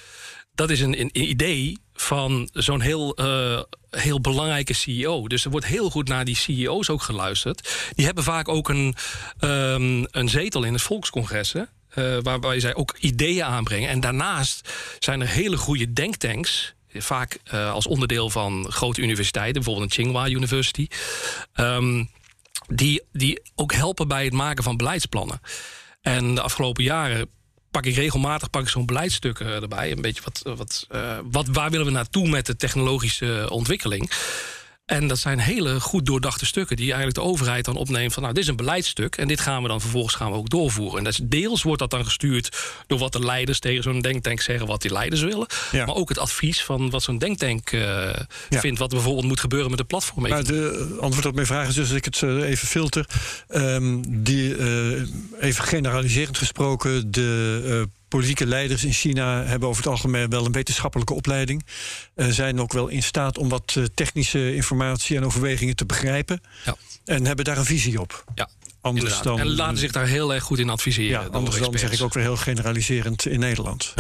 Speaker 4: Dat is een, een idee van zo'n heel, eh, heel belangrijke CEO. Dus er wordt heel goed naar die CEO's ook geluisterd. Die hebben vaak ook een, ehm, een zetel in het volkscongres. hè, eh, waarbij zij ook ideeën aanbrengen. En daarnaast zijn er hele goede denktanks. Vaak eh, als onderdeel van grote universiteiten, bijvoorbeeld een Tsinghua University. ehm, die, die ook helpen bij het maken van beleidsplannen. En de afgelopen jaren pak ik regelmatig pak ik zo'n beleidstuk eh, erbij. Een beetje wat, wat, eh, wat, waar willen we naartoe met de technologische ontwikkeling? En dat zijn hele goed doordachte stukken die eigenlijk de overheid dan opneemt van nou, dit is een beleidstuk en dit gaan we dan vervolgens gaan we ook doorvoeren. En dat is, deels wordt dat dan gestuurd door wat de leiders tegen zo'n denktank zeggen wat die leiders willen.
Speaker 3: Ja.
Speaker 4: Maar ook het advies van wat zo'n denktank eh, vindt, wat bijvoorbeeld moet gebeuren met de platform.
Speaker 3: Maar de antwoord op mijn vraag is dus dat ik het eh, even filter. Ehm, die, eh, even generaliserend gesproken, de politieke leiders in China hebben over het algemeen wel een wetenschappelijke opleiding. Eh, zijn ook wel in staat om wat eh, technische informatie en overwegingen te begrijpen.
Speaker 4: Ja.
Speaker 3: En hebben daar een visie op.
Speaker 4: Ja,
Speaker 3: Anders dan,
Speaker 4: en laten zich daar heel erg goed in adviseren.
Speaker 3: ja, anders dan zeg ik ook weer heel generaliserend in Nederland.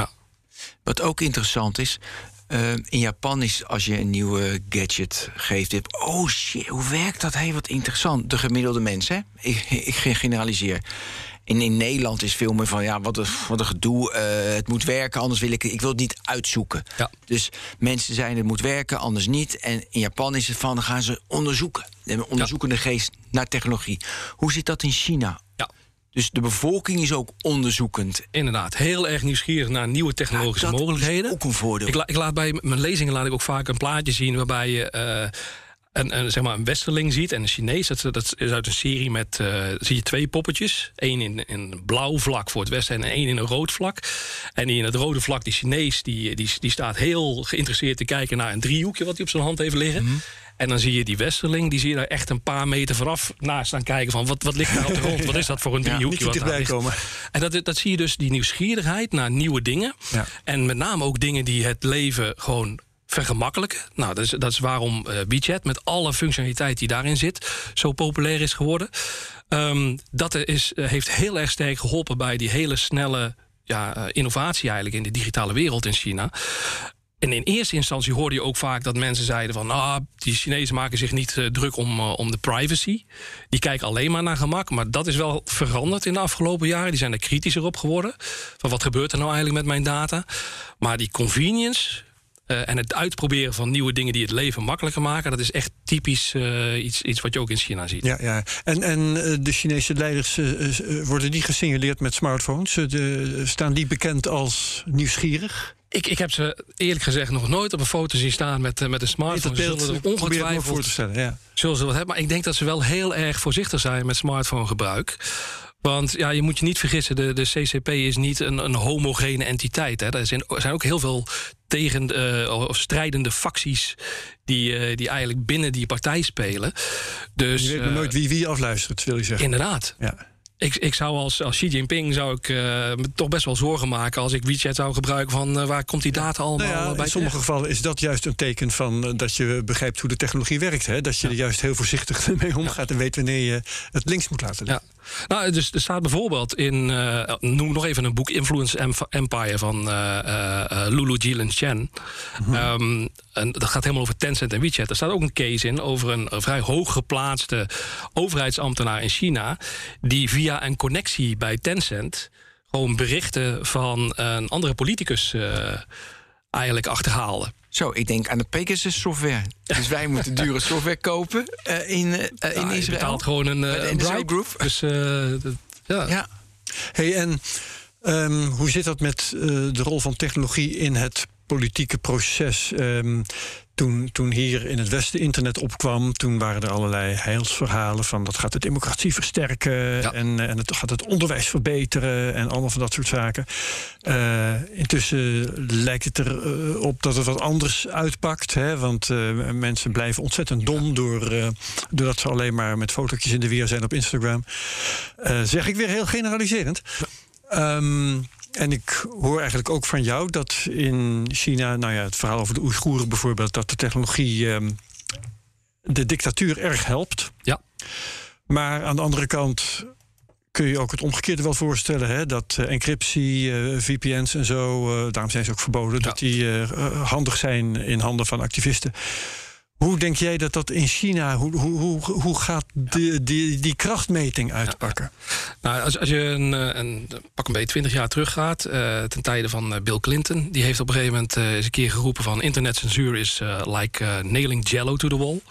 Speaker 2: Wat ook interessant is. Eh, in Japan is als je een nieuwe gadget geeft, dit, oh shit, hoe werkt dat? Hey, wat interessant. De gemiddelde mens, hè? Ik, ik generaliseer. In, in Nederland is veel meer van ja, wat een, wat een gedoe. eh, het moet werken, anders wil ik ik wil het niet uitzoeken.
Speaker 4: Ja.
Speaker 2: Dus mensen zijn het moet werken, anders niet. En in Japan is het van dan gaan ze onderzoeken. Een onderzoekende geest naar technologie. Hoe zit dat in China?
Speaker 4: Ja.
Speaker 2: Dus de bevolking is ook onderzoekend.
Speaker 4: Inderdaad, heel erg nieuwsgierig naar nieuwe technologische
Speaker 2: Ja, dat is
Speaker 4: mogelijkheden.
Speaker 2: ook een voordeel.
Speaker 4: Ik, la- ik laat bij mijn lezingen laat ik ook vaak een plaatje zien waarbij je eh, een, een, zeg maar een westerling ziet en een Chinees. Dat, dat is uit een serie met eh, zie je twee poppetjes. Eén in een blauw vlak voor het westen en één in een rood vlak. En die in het rode vlak, die Chinees, die, die, die staat heel geïnteresseerd te kijken naar een driehoekje wat hij op zijn hand heeft liggen.
Speaker 2: Mhm.
Speaker 4: En dan zie je die westerling, die zie je daar echt een paar meter vanaf naast staan kijken van wat, wat ligt daar op de grond? Wat is dat voor een driehoekje? Wat daar
Speaker 3: komen.
Speaker 4: En dat, dat zie je dus, die nieuwsgierigheid naar nieuwe dingen.
Speaker 3: Ja.
Speaker 4: En met name ook dingen die het leven gewoon vergemakkelijken. Nou, dat is, dat is waarom eh, WeChat met alle functionaliteit die daarin zit... zo populair is geworden. Ehm, dat is, eh, heeft heel erg sterk geholpen bij die hele snelle ja, eh, innovatie eigenlijk... in de digitale wereld in China. En in eerste instantie hoorde je ook vaak dat mensen zeiden van... ah, die Chinezen maken zich niet druk om, om de privacy. Die kijken alleen maar naar gemak. Maar dat is wel veranderd in de afgelopen jaren. Die zijn er kritischer op geworden. Van wat gebeurt er nou eigenlijk met mijn data? Maar die convenience... eh, en het uitproberen van nieuwe dingen die het leven makkelijker maken... dat is echt typisch eh, iets, iets wat je ook in China ziet.
Speaker 3: Ja, ja. En, en eh, de Chinese leiders, worden die gesignaleerd met smartphones? De, staan die bekend als nieuwsgierig?
Speaker 4: Ik, ik heb ze eerlijk gezegd nog nooit op een foto zien staan met, met een smartphone. Ze zullen er ongetwijfeld
Speaker 3: voor te stellen. Ja.
Speaker 4: zullen ze wat hebben. Maar ik denk dat ze wel heel erg voorzichtig zijn met smartphonegebruik. Want ja, je moet je niet vergissen, de, de CCP is niet een, een homogene entiteit. Hè. Er, zijn, er zijn ook heel veel tegen eh, of strijdende facties die, eh, die eigenlijk binnen die partij spelen. Dus
Speaker 3: Je weet
Speaker 4: eh,
Speaker 3: maar nooit wie wie afluistert, wil je zeggen.
Speaker 4: inderdaad.
Speaker 3: Ja.
Speaker 4: Ik, ik zou als, als Xi Jinping zou ik, me toch best wel zorgen maken als ik WeChat zou gebruiken van eh, waar komt die data allemaal
Speaker 3: Nou ja,
Speaker 4: bij
Speaker 3: in sommige gevallen is dat juist een teken van eh, dat je begrijpt hoe de technologie werkt. Hè? Dat je er juist heel voorzichtig [LAUGHS] mee omgaat en weet wanneer je het links moet laten liggen.
Speaker 4: Ja. Nou, dus er staat bijvoorbeeld in, noem nog even een boek, Influence Em- Empire van Lulu Jilen Chen. En dat gaat helemaal over Tencent en WeChat. Er staat ook een case in over een, vrij hooggeplaatste overheidsambtenaar in China. die via een connectie bij Tencent gewoon berichten van een andere politicus eh, eigenlijk achterhaalde.
Speaker 2: Zo, ik denk aan de Pegasus software. Dus wij moeten dure software kopen eh, in, eh,
Speaker 4: Ja,
Speaker 2: in
Speaker 4: je
Speaker 2: Israël.
Speaker 4: betaalt gewoon een, eh, bribe.
Speaker 2: Group.
Speaker 4: Dus eh, dat- ja.
Speaker 2: Ja.
Speaker 3: Hey, en ehm, hoe zit dat met eh, de rol van technologie in het politieke proces? Ehm, toen, toen hier in het Westen internet opkwam, toen waren er allerlei heilsverhalen van dat gaat de democratie versterken
Speaker 4: Ja.
Speaker 3: en, en het gaat het onderwijs verbeteren en allemaal van dat soort zaken. Eh, intussen lijkt het er eh, dat het wat anders uitpakt, hè, want eh, mensen blijven ontzettend dom door, eh, doordat ze alleen maar met fotootjes in de weer zijn op Instagram. Eh, zeg ik weer heel generaliserend. Ehm, en ik hoor eigenlijk ook van jou dat in China, nou ja, het verhaal over de Oeigoeren bijvoorbeeld, dat de technologie ehm, de dictatuur erg helpt.
Speaker 4: Ja.
Speaker 3: Maar aan de andere kant kun je ook het omgekeerde wel voorstellen, hè? dat eh, encryptie, eh, VPN's en zo, eh, daarom zijn ze ook verboden, dat die handig zijn in handen van activisten. Hoe denk jij dat dat in China, hoe, hoe, hoe, hoe gaat die, die, die krachtmeting uitpakken?
Speaker 4: Nou, als, als je een, eh, een, pak een beetje 20 jaar teruggaat, eh ten tijde van eh, Bill Clinton, die heeft op een gegeven moment eens een keer geroepen van internetcensuur is like nailing jello to the wall. [LAUGHS]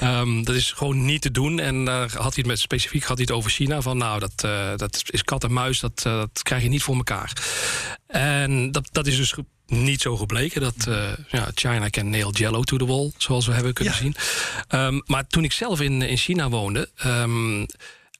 Speaker 4: Ehm, dat is gewoon niet te doen. En daar had hij het met specifiek had hij het over China van, nou dat, dat is kat en muis, dat, dat krijg je niet voor elkaar. En dat, dat is dus niet zo gebleken. Dat eh, ja, China can nail jello to the wall, zoals we hebben kunnen
Speaker 3: Ja.
Speaker 4: zien. Ehm, maar toen ik zelf in, in China woonde. ehm,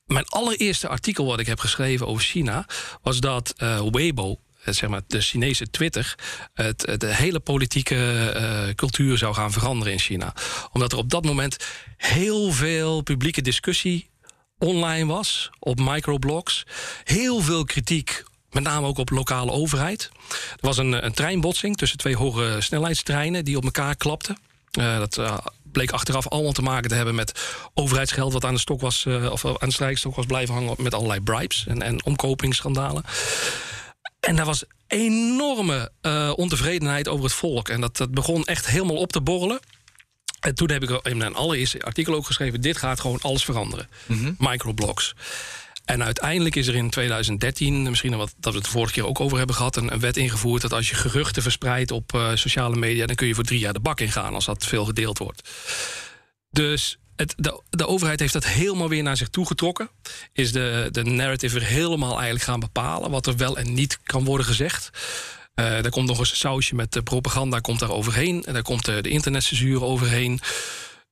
Speaker 4: mijn allereerste artikel wat ik heb geschreven over China was dat eh, Weibo, eh, zeg maar de Chinese Twitter, het, de hele politieke cultuur zou gaan veranderen in China. Omdat er op dat moment heel veel publieke discussie online was, op microblogs. Heel veel kritiek, met name ook op lokale overheid. Er was een, een treinbotsing tussen twee hoge snelheidstreinen die op elkaar klapten. Eh, dat eh, bleek achteraf allemaal te maken te hebben met overheidsgeld wat aan de stok was, eh, of aan de strijkstok was blijven hangen met allerlei bribes en, en omkopingsschandalen. En daar was enorme ontevredenheid over het volk. En dat, dat begon echt helemaal op te borrelen. En toen heb ik in mijn allereerste artikel ook geschreven: dit gaat gewoon alles veranderen. Mm Microblogs. En uiteindelijk is er in 2013, misschien wat dat we het de vorige keer ook over hebben gehad, een, wet ingevoerd dat als je geruchten verspreidt op uh, sociale media, dan kun je voor drie jaar de bak ingaan als dat veel gedeeld wordt. Dus het, de, de, overheid heeft dat helemaal weer naar zich toe getrokken. Is de, de narrative weer helemaal eigenlijk gaan bepalen wat er wel en niet kan worden gezegd. Uh, daar komt nog eens een sausje met de propaganda komt daar overheen. En daar komt de, de internetcensuur overheen.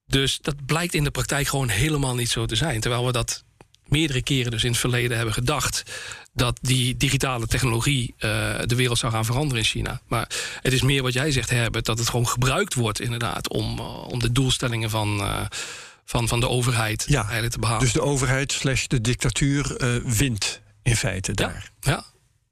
Speaker 4: Dus dat blijkt in de praktijk gewoon helemaal niet zo te zijn. Terwijl we dat meerdere keren dus in het verleden hebben gedacht dat die digitale technologie uh, de wereld zou gaan veranderen in China. Maar het is meer wat jij zegt, Herbert, dat het gewoon gebruikt wordt inderdaad om, uh, om de doelstellingen van. Uh, van, van de overheid
Speaker 3: ja,
Speaker 4: eigenlijk te behalen.
Speaker 3: Dus de overheid slash de dictatuur wint in feite daar.
Speaker 4: Ja, ja.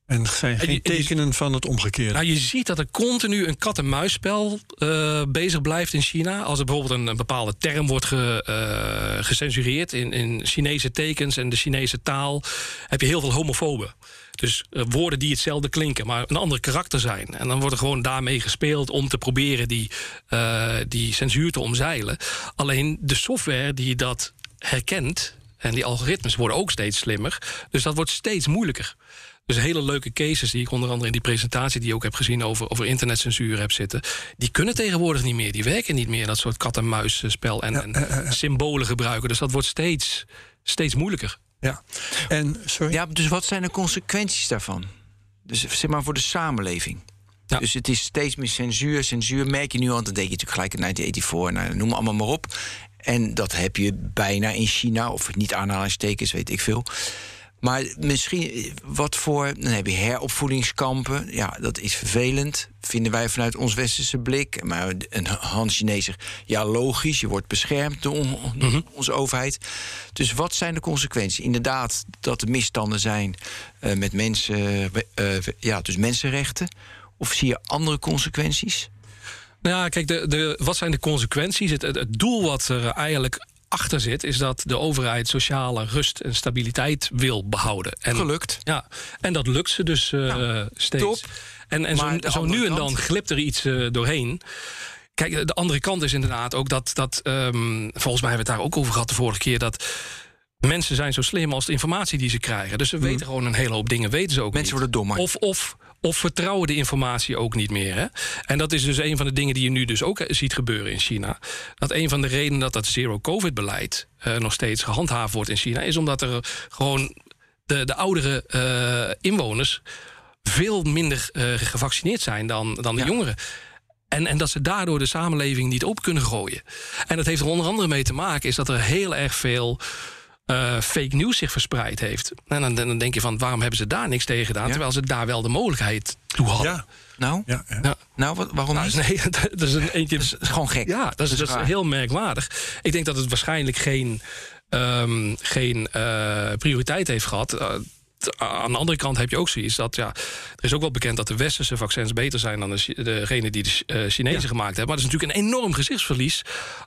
Speaker 3: En zijn geen tekenen van het omgekeerde.
Speaker 4: Nou, je ziet dat er continu een kat-en-muisspel uh, bezig blijft in China. Als er bijvoorbeeld een, een bepaalde term wordt ge, uh, gecensureerd in, in Chinese tekens en de Chinese taal, heb je heel veel homofoben. Dus uh, woorden die hetzelfde klinken, maar een ander karakter zijn. En dan wordt er gewoon daarmee gespeeld om te proberen die, die censuur te omzeilen. Alleen de software die dat herkent, en die algoritmes worden ook steeds slimmer. Dus dat wordt steeds moeilijker. Dus hele leuke cases die ik onder andere in die presentatie die je ook heb gezien over, over internetcensuur heb zitten. Die kunnen tegenwoordig niet meer. Die werken niet meer. Dat soort kat-en-muisspel en, en symbolen gebruiken. Dus dat wordt steeds, steeds moeilijker.
Speaker 3: Ja. En, sorry?
Speaker 2: ja, dus wat zijn de consequenties daarvan? Dus zeg maar voor de samenleving. Ja. Dus het is steeds meer censuur. Censuur merk je nu al, dan denk je natuurlijk gelijk aan 1984, nou, noem allemaal maar op. En dat heb je bijna in China, of niet aanhalingstekens, weet ik veel. Maar misschien wat voor. Dan heb je heropvoedingskampen. Ja, dat is vervelend. Vinden wij vanuit ons westerse blik. Maar een Han Chinees zegt. Ja, logisch. Je wordt beschermd door mhm. onze overheid. Dus wat zijn de consequenties? Inderdaad, dat er misstanden zijn uh, met mensen. Uh, ja, dus mensenrechten. Of zie je andere consequenties?
Speaker 4: Nou ja, kijk, de, de, wat zijn de consequenties? Het, het, het doel wat er eigenlijk achter zit, is dat de overheid sociale rust en stabiliteit wil behouden. En,
Speaker 2: Gelukt.
Speaker 4: Ja, en dat lukt ze dus uh, steeds.
Speaker 2: Top.
Speaker 4: En, en zo, zo nu en dan glipt er iets uh, doorheen. Kijk, de andere kant is inderdaad ook dat, dat um, volgens mij hebben we het daar ook over gehad de vorige keer, dat mensen zijn zo slim als de informatie die ze krijgen. Dus ze mm. weten gewoon een hele hoop dingen, weten ze ook
Speaker 2: Mensen
Speaker 4: niet.
Speaker 2: worden dommer.
Speaker 4: Of, of of vertrouwen de informatie ook niet meer. Hè? En dat is dus een van de dingen die je nu dus ook ziet gebeuren in China. Dat een van de redenen dat dat zero-covid-beleid uh, nog steeds gehandhaafd wordt in China, is omdat er gewoon de, de oudere uh, inwoners veel minder uh, gevaccineerd zijn dan, dan de ja. jongeren. En, en dat ze daardoor de samenleving niet op kunnen gooien. En dat heeft er onder andere mee te maken, is dat er heel erg veel uh, fake news zich verspreid heeft. En dan, dan, denk je van, waarom hebben ze daar niks tegen gedaan... Ja. terwijl ze daar wel de mogelijkheid toe hadden.
Speaker 2: Ja. Nou, ja, ja. nou wat, waarom
Speaker 4: nou, Nee, [LAUGHS] dat is, een, eentje,
Speaker 2: dat is gewoon gek.
Speaker 4: Ja, dat is, dat is, dat is heel merkwaardig. Ik denk dat het waarschijnlijk geen, um, geen uh, prioriteit heeft gehad... Uh, aan de andere kant heb je ook zoiets dat ja, er is ook wel bekend dat de westerse vaccins beter zijn dan de, degene die de uh, Chinezen ja. gemaakt hebben. Maar dat is natuurlijk een enorm gezichtsverlies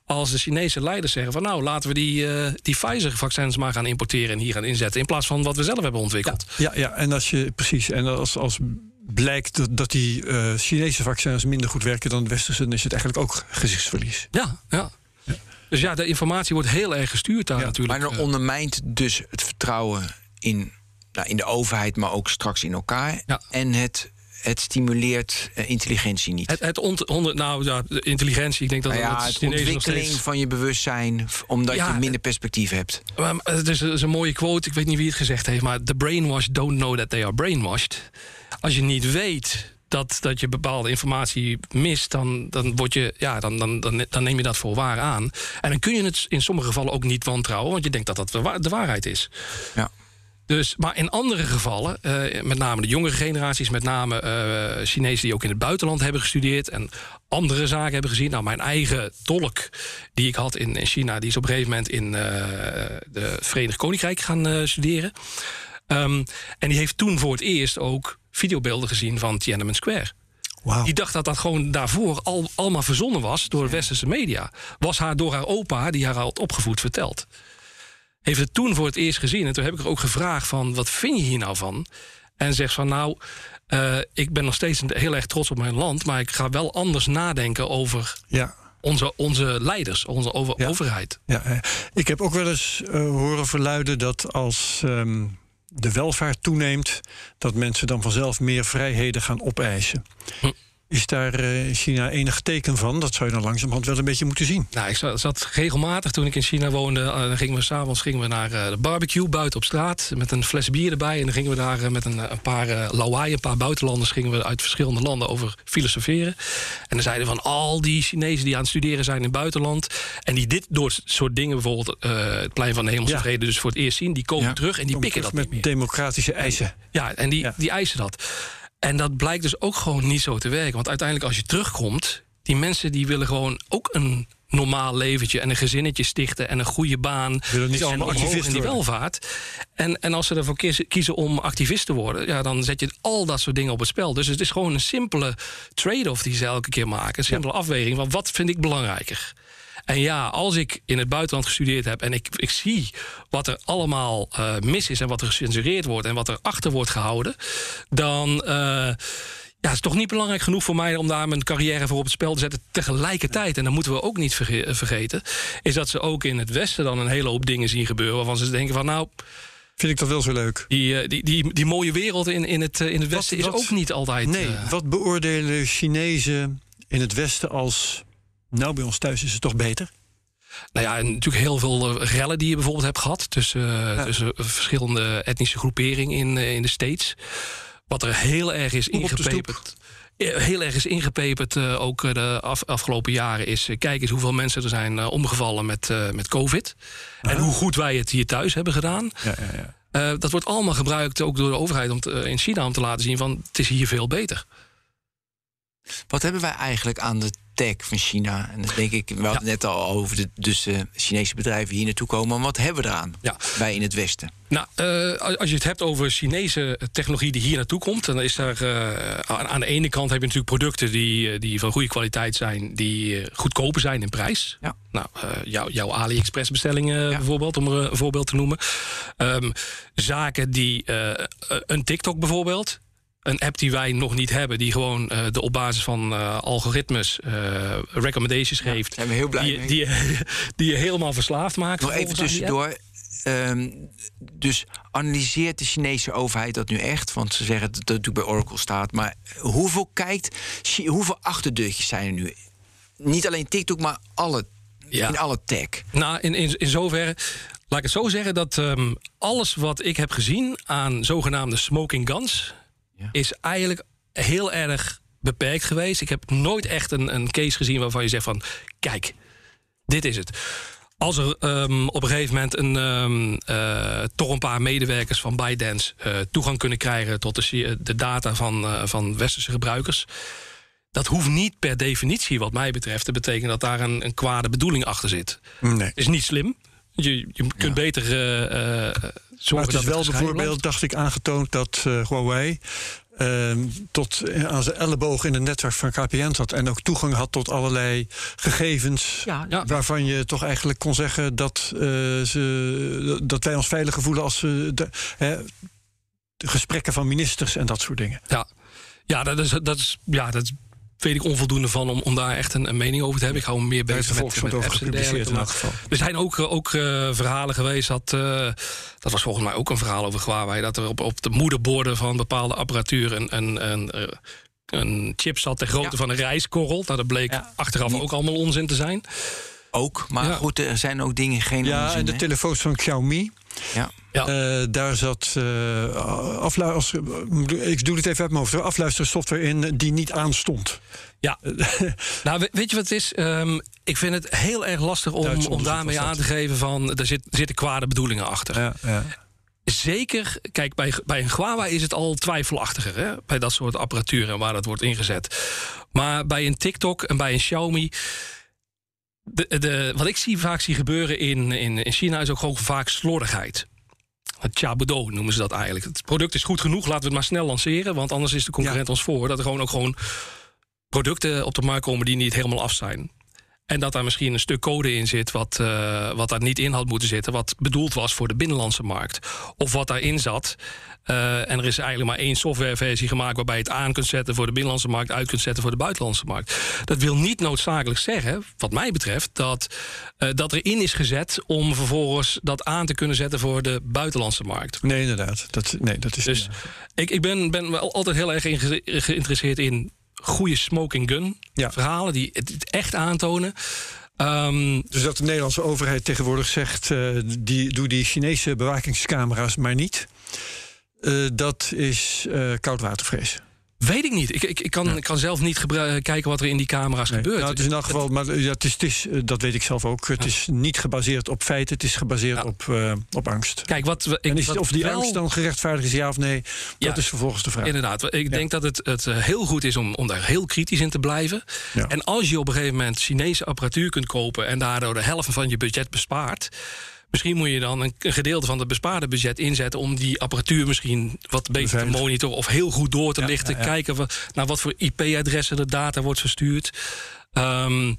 Speaker 4: als de Chinese leiders zeggen van nou laten we die, uh, die Pfizer-vaccins maar gaan importeren en hier gaan inzetten in plaats van wat we zelf hebben ontwikkeld.
Speaker 3: Ja, ja, ja. en als je precies en als, als blijkt dat, dat die uh, Chinese vaccins minder goed werken dan de westerse, dan is het eigenlijk ook gezichtsverlies.
Speaker 4: Ja, ja. Dus ja, de informatie wordt heel erg gestuurd daar natuurlijk.
Speaker 2: Maar dan ondermijnt dus het vertrouwen in nou, in de overheid, maar ook straks in elkaar. Ja. En het het stimuleert uh, intelligentie niet.
Speaker 4: Het, het ont, onder, nou ja, de intelligentie, ik denk dat
Speaker 2: nou ja,
Speaker 4: het,
Speaker 2: ontwikkeling
Speaker 4: steeds...
Speaker 2: van je bewustzijn, omdat ja, je minder perspectief hebt.
Speaker 4: Maar, het, is, het is een mooie quote, ik weet niet wie het gezegd heeft, maar the brainwashed don't know that they are brainwashed. Als je niet weet dat, dat je bepaalde informatie mist, dan, dan, word je, ja, dan, dan, dan, dan neem je dat voor waar aan. En dan kun je het in sommige gevallen ook niet wantrouwen, want je denkt dat dat de waarheid is.
Speaker 2: Ja.
Speaker 4: Dus, maar in andere gevallen, uh, met name de jongere generaties, met name uh, Chinezen die ook in het buitenland hebben gestudeerd en andere zaken hebben gezien. Nou, mijn eigen tolk die ik had in, in China, die is op een gegeven moment in uh, de Verenigd Koninkrijk gaan studeren. Um, en die heeft toen voor het eerst ook videobeelden gezien van Tiananmen Square.
Speaker 3: Wow.
Speaker 4: Die dacht dat dat gewoon daarvoor al, allemaal verzonnen was door de westerse media. Was haar door haar opa, die haar had opgevoed, verteld heeft het toen voor het eerst gezien. En toen heb ik er ook gevraagd van, wat vind je hier nou van? En zegt van nou, eh, ik ben nog steeds heel erg trots op mijn land, maar ik ga wel anders nadenken over
Speaker 3: Ja.
Speaker 4: onze, onze leiders, onze over,
Speaker 3: Ja.
Speaker 4: overheid.
Speaker 3: Ja, ik heb ook wel eens eh, horen verluiden dat als ehm, de welvaart toeneemt, dat mensen dan vanzelf meer vrijheden gaan opeisen.
Speaker 4: Hm.
Speaker 3: Is daar eh, in China enig teken van? Dat zou je dan langzamerhand wel een beetje moeten zien.
Speaker 4: Nou, ik zat, regelmatig toen ik in China woonde. eh, dan gingen we s'avonds gingen we naar eh, de barbecue buiten op straat. Met een fles bier erbij. En dan gingen we daar met een, een paar lawaai, een paar buitenlanders. gingen we uit verschillende landen over filosoferen. En dan zeiden van al die Chinezen die aan het studeren zijn in het buitenland. en die dit door soort dingen, bijvoorbeeld het plein van de Hemelse
Speaker 3: Ja.
Speaker 4: Vrede, dus voor het eerst zien. die komen
Speaker 2: Ja.
Speaker 4: terug en die pikken dat
Speaker 3: met
Speaker 4: niet meer.
Speaker 3: democratische eisen.
Speaker 4: Ja, en die,
Speaker 3: Ja.
Speaker 4: die eisen dat. En dat blijkt dus ook gewoon niet zo te werken. Want uiteindelijk als je terugkomt... die mensen die willen gewoon ook een normaal leventje... en een gezinnetje stichten en een goede baan.
Speaker 3: Willen niet allemaal
Speaker 4: omhoog
Speaker 3: activist
Speaker 4: in die welvaart. En, en als ze ervoor kiezen, kiezen om activist te worden... Ja, dan zet je al dat soort dingen op het spel. Dus het is gewoon een simpele trade-off die ze elke keer maken. Een simpele afweging van wat vind ik belangrijker. En ja, als ik in het buitenland gestudeerd heb en ik, ik zie wat er allemaal eh, mis is en wat er gecensureerd wordt en wat er achter wordt gehouden, dan. eh, ja, het is toch niet belangrijk genoeg voor mij om daar mijn carrière voor op het spel te zetten. Tegelijkertijd, en dat moeten we ook niet verge- eh, vergeten, is dat ze ook in het Westen dan een hele hoop dingen zien gebeuren waarvan ze denken van nou,
Speaker 3: Vind ik dat wel zo leuk.
Speaker 4: die, die, die, die mooie wereld in, in, het, in het Westen
Speaker 3: wat-
Speaker 4: is ook niet altijd.
Speaker 3: Nee, wat beoordelen Chinezen in het Westen als... Nou, bij ons thuis is het toch beter?
Speaker 4: Nou ja, en natuurlijk heel veel eh, rellen die je bijvoorbeeld hebt gehad tussen, eh, tussen verschillende etnische groeperingen in, eh, in de States. Wat er heel erg is ingepeperd. Heel erg is ingepeperd, eh, ook de af- afgelopen jaren, is kijk eens hoeveel mensen er zijn omgevallen met, eh, met COVID. En hoe goed wij het hier thuis hebben gedaan.
Speaker 3: Ja, ja, ja.
Speaker 4: Eh, dat wordt allemaal gebruikt, ook door de overheid om te- in China, om te laten zien van het is hier veel beter.
Speaker 2: Wat hebben wij eigenlijk aan de tech van China? En dan denk ik, we hadden het net al over de dus, eh, Chinese bedrijven hier naartoe komen. Maar wat hebben we eraan?
Speaker 4: Ja.
Speaker 2: Wij in het Westen.
Speaker 4: Nou, eh, als je het hebt over Chinese technologie die hier naartoe komt, dan is daar eh, aan de ene kant heb je natuurlijk producten die, die van goede kwaliteit zijn, die goedkoper zijn in prijs.
Speaker 2: Ja.
Speaker 4: Nou, jouw, jouw AliExpress bestellingen bijvoorbeeld, om er een voorbeeld te noemen. Ehm, zaken die een TikTok bijvoorbeeld. Een app die wij nog niet hebben, die gewoon eh, de op basis van eh, algoritmes eh, recommendations geeft.
Speaker 2: zijn we heel blij
Speaker 4: die,
Speaker 2: mee.
Speaker 4: Die, je- [LAUGHS] die je helemaal verslaafd maakt.
Speaker 2: Nog even tussendoor. Ehm, dus analyseert de Chinese overheid dat nu echt? Want ze zeggen dat dat natuurlijk bij Oracle staat. Maar hoeveel kijkt, hoeveel achterdeurtjes zijn er nu? Niet alleen TikTok, maar alle,
Speaker 4: Ja.
Speaker 2: in alle tech.
Speaker 4: Nou, in, in, in zoverre. Laat ik het zo zeggen dat ehm, alles wat ik heb gezien aan zogenaamde smoking guns.
Speaker 2: Ja.
Speaker 4: is eigenlijk heel erg beperkt geweest. Ik heb nooit echt een, een case gezien waarvan je zegt van. Kijk, dit is het. Als er ehm, op een gegeven moment een, ehm, eh, toch een paar medewerkers van ByteDance eh, toegang kunnen krijgen tot de, de data van, eh, van westerse gebruikers. Dat hoeft niet per definitie, wat mij betreft, te betekenen dat daar een, een kwade bedoeling achter zit
Speaker 3: Nee.
Speaker 4: is niet slim. Je, je kunt beter eh, eh,
Speaker 3: Maar
Speaker 4: zorgen
Speaker 3: het is
Speaker 4: dat
Speaker 3: wel bijvoorbeeld, dacht ik, aangetoond dat eh, Huawei ehm, tot aan zijn elleboog in het netwerk van KPN zat en ook toegang had tot allerlei gegevens.
Speaker 2: Ja,
Speaker 4: Ja.
Speaker 3: Waarvan je toch eigenlijk kon zeggen dat, eh, ze, dat wij ons veiliger voelen als ze de, hè, de gesprekken van ministers en dat soort dingen.
Speaker 4: Ja, ja dat, is, dat, is, ja dat weet ik onvoldoende van om, om daar echt een, een mening over te hebben. Ik hou me meer
Speaker 3: de
Speaker 4: bezig met, met apps en
Speaker 3: gepubliceerd
Speaker 4: dergelijke.
Speaker 3: in elk geval.
Speaker 4: Er zijn ook, eh, ook eh, verhalen geweest dat. eh, dat was volgens mij ook een verhaal over Huawei. Dat er op, op de moederborden van bepaalde apparatuur een, een, een, eh, een chip zat ter grootte
Speaker 2: Ja.
Speaker 4: van een rijstkorrel. Nou, dat bleek
Speaker 2: Ja.
Speaker 4: achteraf
Speaker 2: Niet-
Speaker 4: ook allemaal onzin te zijn.
Speaker 2: Ook. Maar
Speaker 4: Ja.
Speaker 2: goed, er zijn ook dingen geen
Speaker 3: Ja,
Speaker 2: onzin,
Speaker 3: en de
Speaker 2: hè?
Speaker 3: telefoons van Xiaomi.
Speaker 2: Ja.
Speaker 4: Ja.
Speaker 3: Eh, daar zat uh, afluister, ik doe het even uit mijn hoofd, afluistersoftware in die niet aanstond.
Speaker 4: Ja, [LAUGHS] nou we- weet je wat het is? Ehm, ik vind het heel erg lastig om, om daarmee aan te geven van er zit, zitten kwade bedoelingen achter.
Speaker 3: Ja, ja.
Speaker 4: Zeker, kijk, bij, bij een Huawei is het al twijfelachtiger hè? bij dat soort apparatuur en waar dat wordt ingezet. Maar bij een TikTok en bij een Xiaomi. De, de, wat ik zie, vaak zie gebeuren in, in, in China is ook gewoon vaak slordigheid. Het Chabudo noemen ze dat eigenlijk. Het product is goed genoeg, laten we het maar snel lanceren. Want anders is de concurrent ons voor. Dat er gewoon ook gewoon producten op de markt komen die niet helemaal af zijn. En dat daar misschien een stuk code in zit wat, uh, wat daar niet in had moeten zitten, wat bedoeld was voor de binnenlandse markt. Of wat daarin zat. Uh, en er is eigenlijk maar één softwareversie gemaakt waarbij je het aan kunt zetten voor de binnenlandse markt, uit kunt zetten voor de buitenlandse markt. Dat wil niet noodzakelijk zeggen, wat mij betreft, dat uh, dat erin is gezet om vervolgens dat aan te kunnen zetten voor de buitenlandse markt.
Speaker 3: Nee, inderdaad. Dat, nee, dat is.
Speaker 4: Dus ik, ik ben, ben wel altijd heel erg geïnteresseerd in goede smoking gun ja. verhalen die het echt aantonen.
Speaker 3: Um, dus dat de Nederlandse overheid tegenwoordig zegt: uh, die, doe die Chinese bewakingscamera's maar niet. Uh, dat is uh, koudwatervrees.
Speaker 4: Weet ik niet. Ik, ik, ik, kan, ik kan zelf niet kijken wat er in die camera's nee. gebeurt.
Speaker 3: Nou, het is in elk geval, maar ja, het is, het is, dat weet ik zelf ook. Het ja. is niet gebaseerd op feiten, het is gebaseerd ja. op, uh, op angst.
Speaker 4: Kijk, wat, ik,
Speaker 3: en is,
Speaker 4: wat
Speaker 3: of die
Speaker 4: wel...
Speaker 3: angst dan gerechtvaardigd is, ja of nee, dat is vervolgens de vraag.
Speaker 4: Inderdaad. Ik denk dat het, het heel goed is om, om daar heel kritisch in te blijven. En als je op een gegeven moment Chinese apparatuur kunt kopen en daardoor de helft van je budget bespaart. Misschien moet je dan een gedeelte van het bespaarde budget inzetten om die apparatuur misschien wat beter te monitoren of heel goed door te lichten. Ja, ja. Kijken naar wat voor IP-adressen de data wordt verstuurd. Um,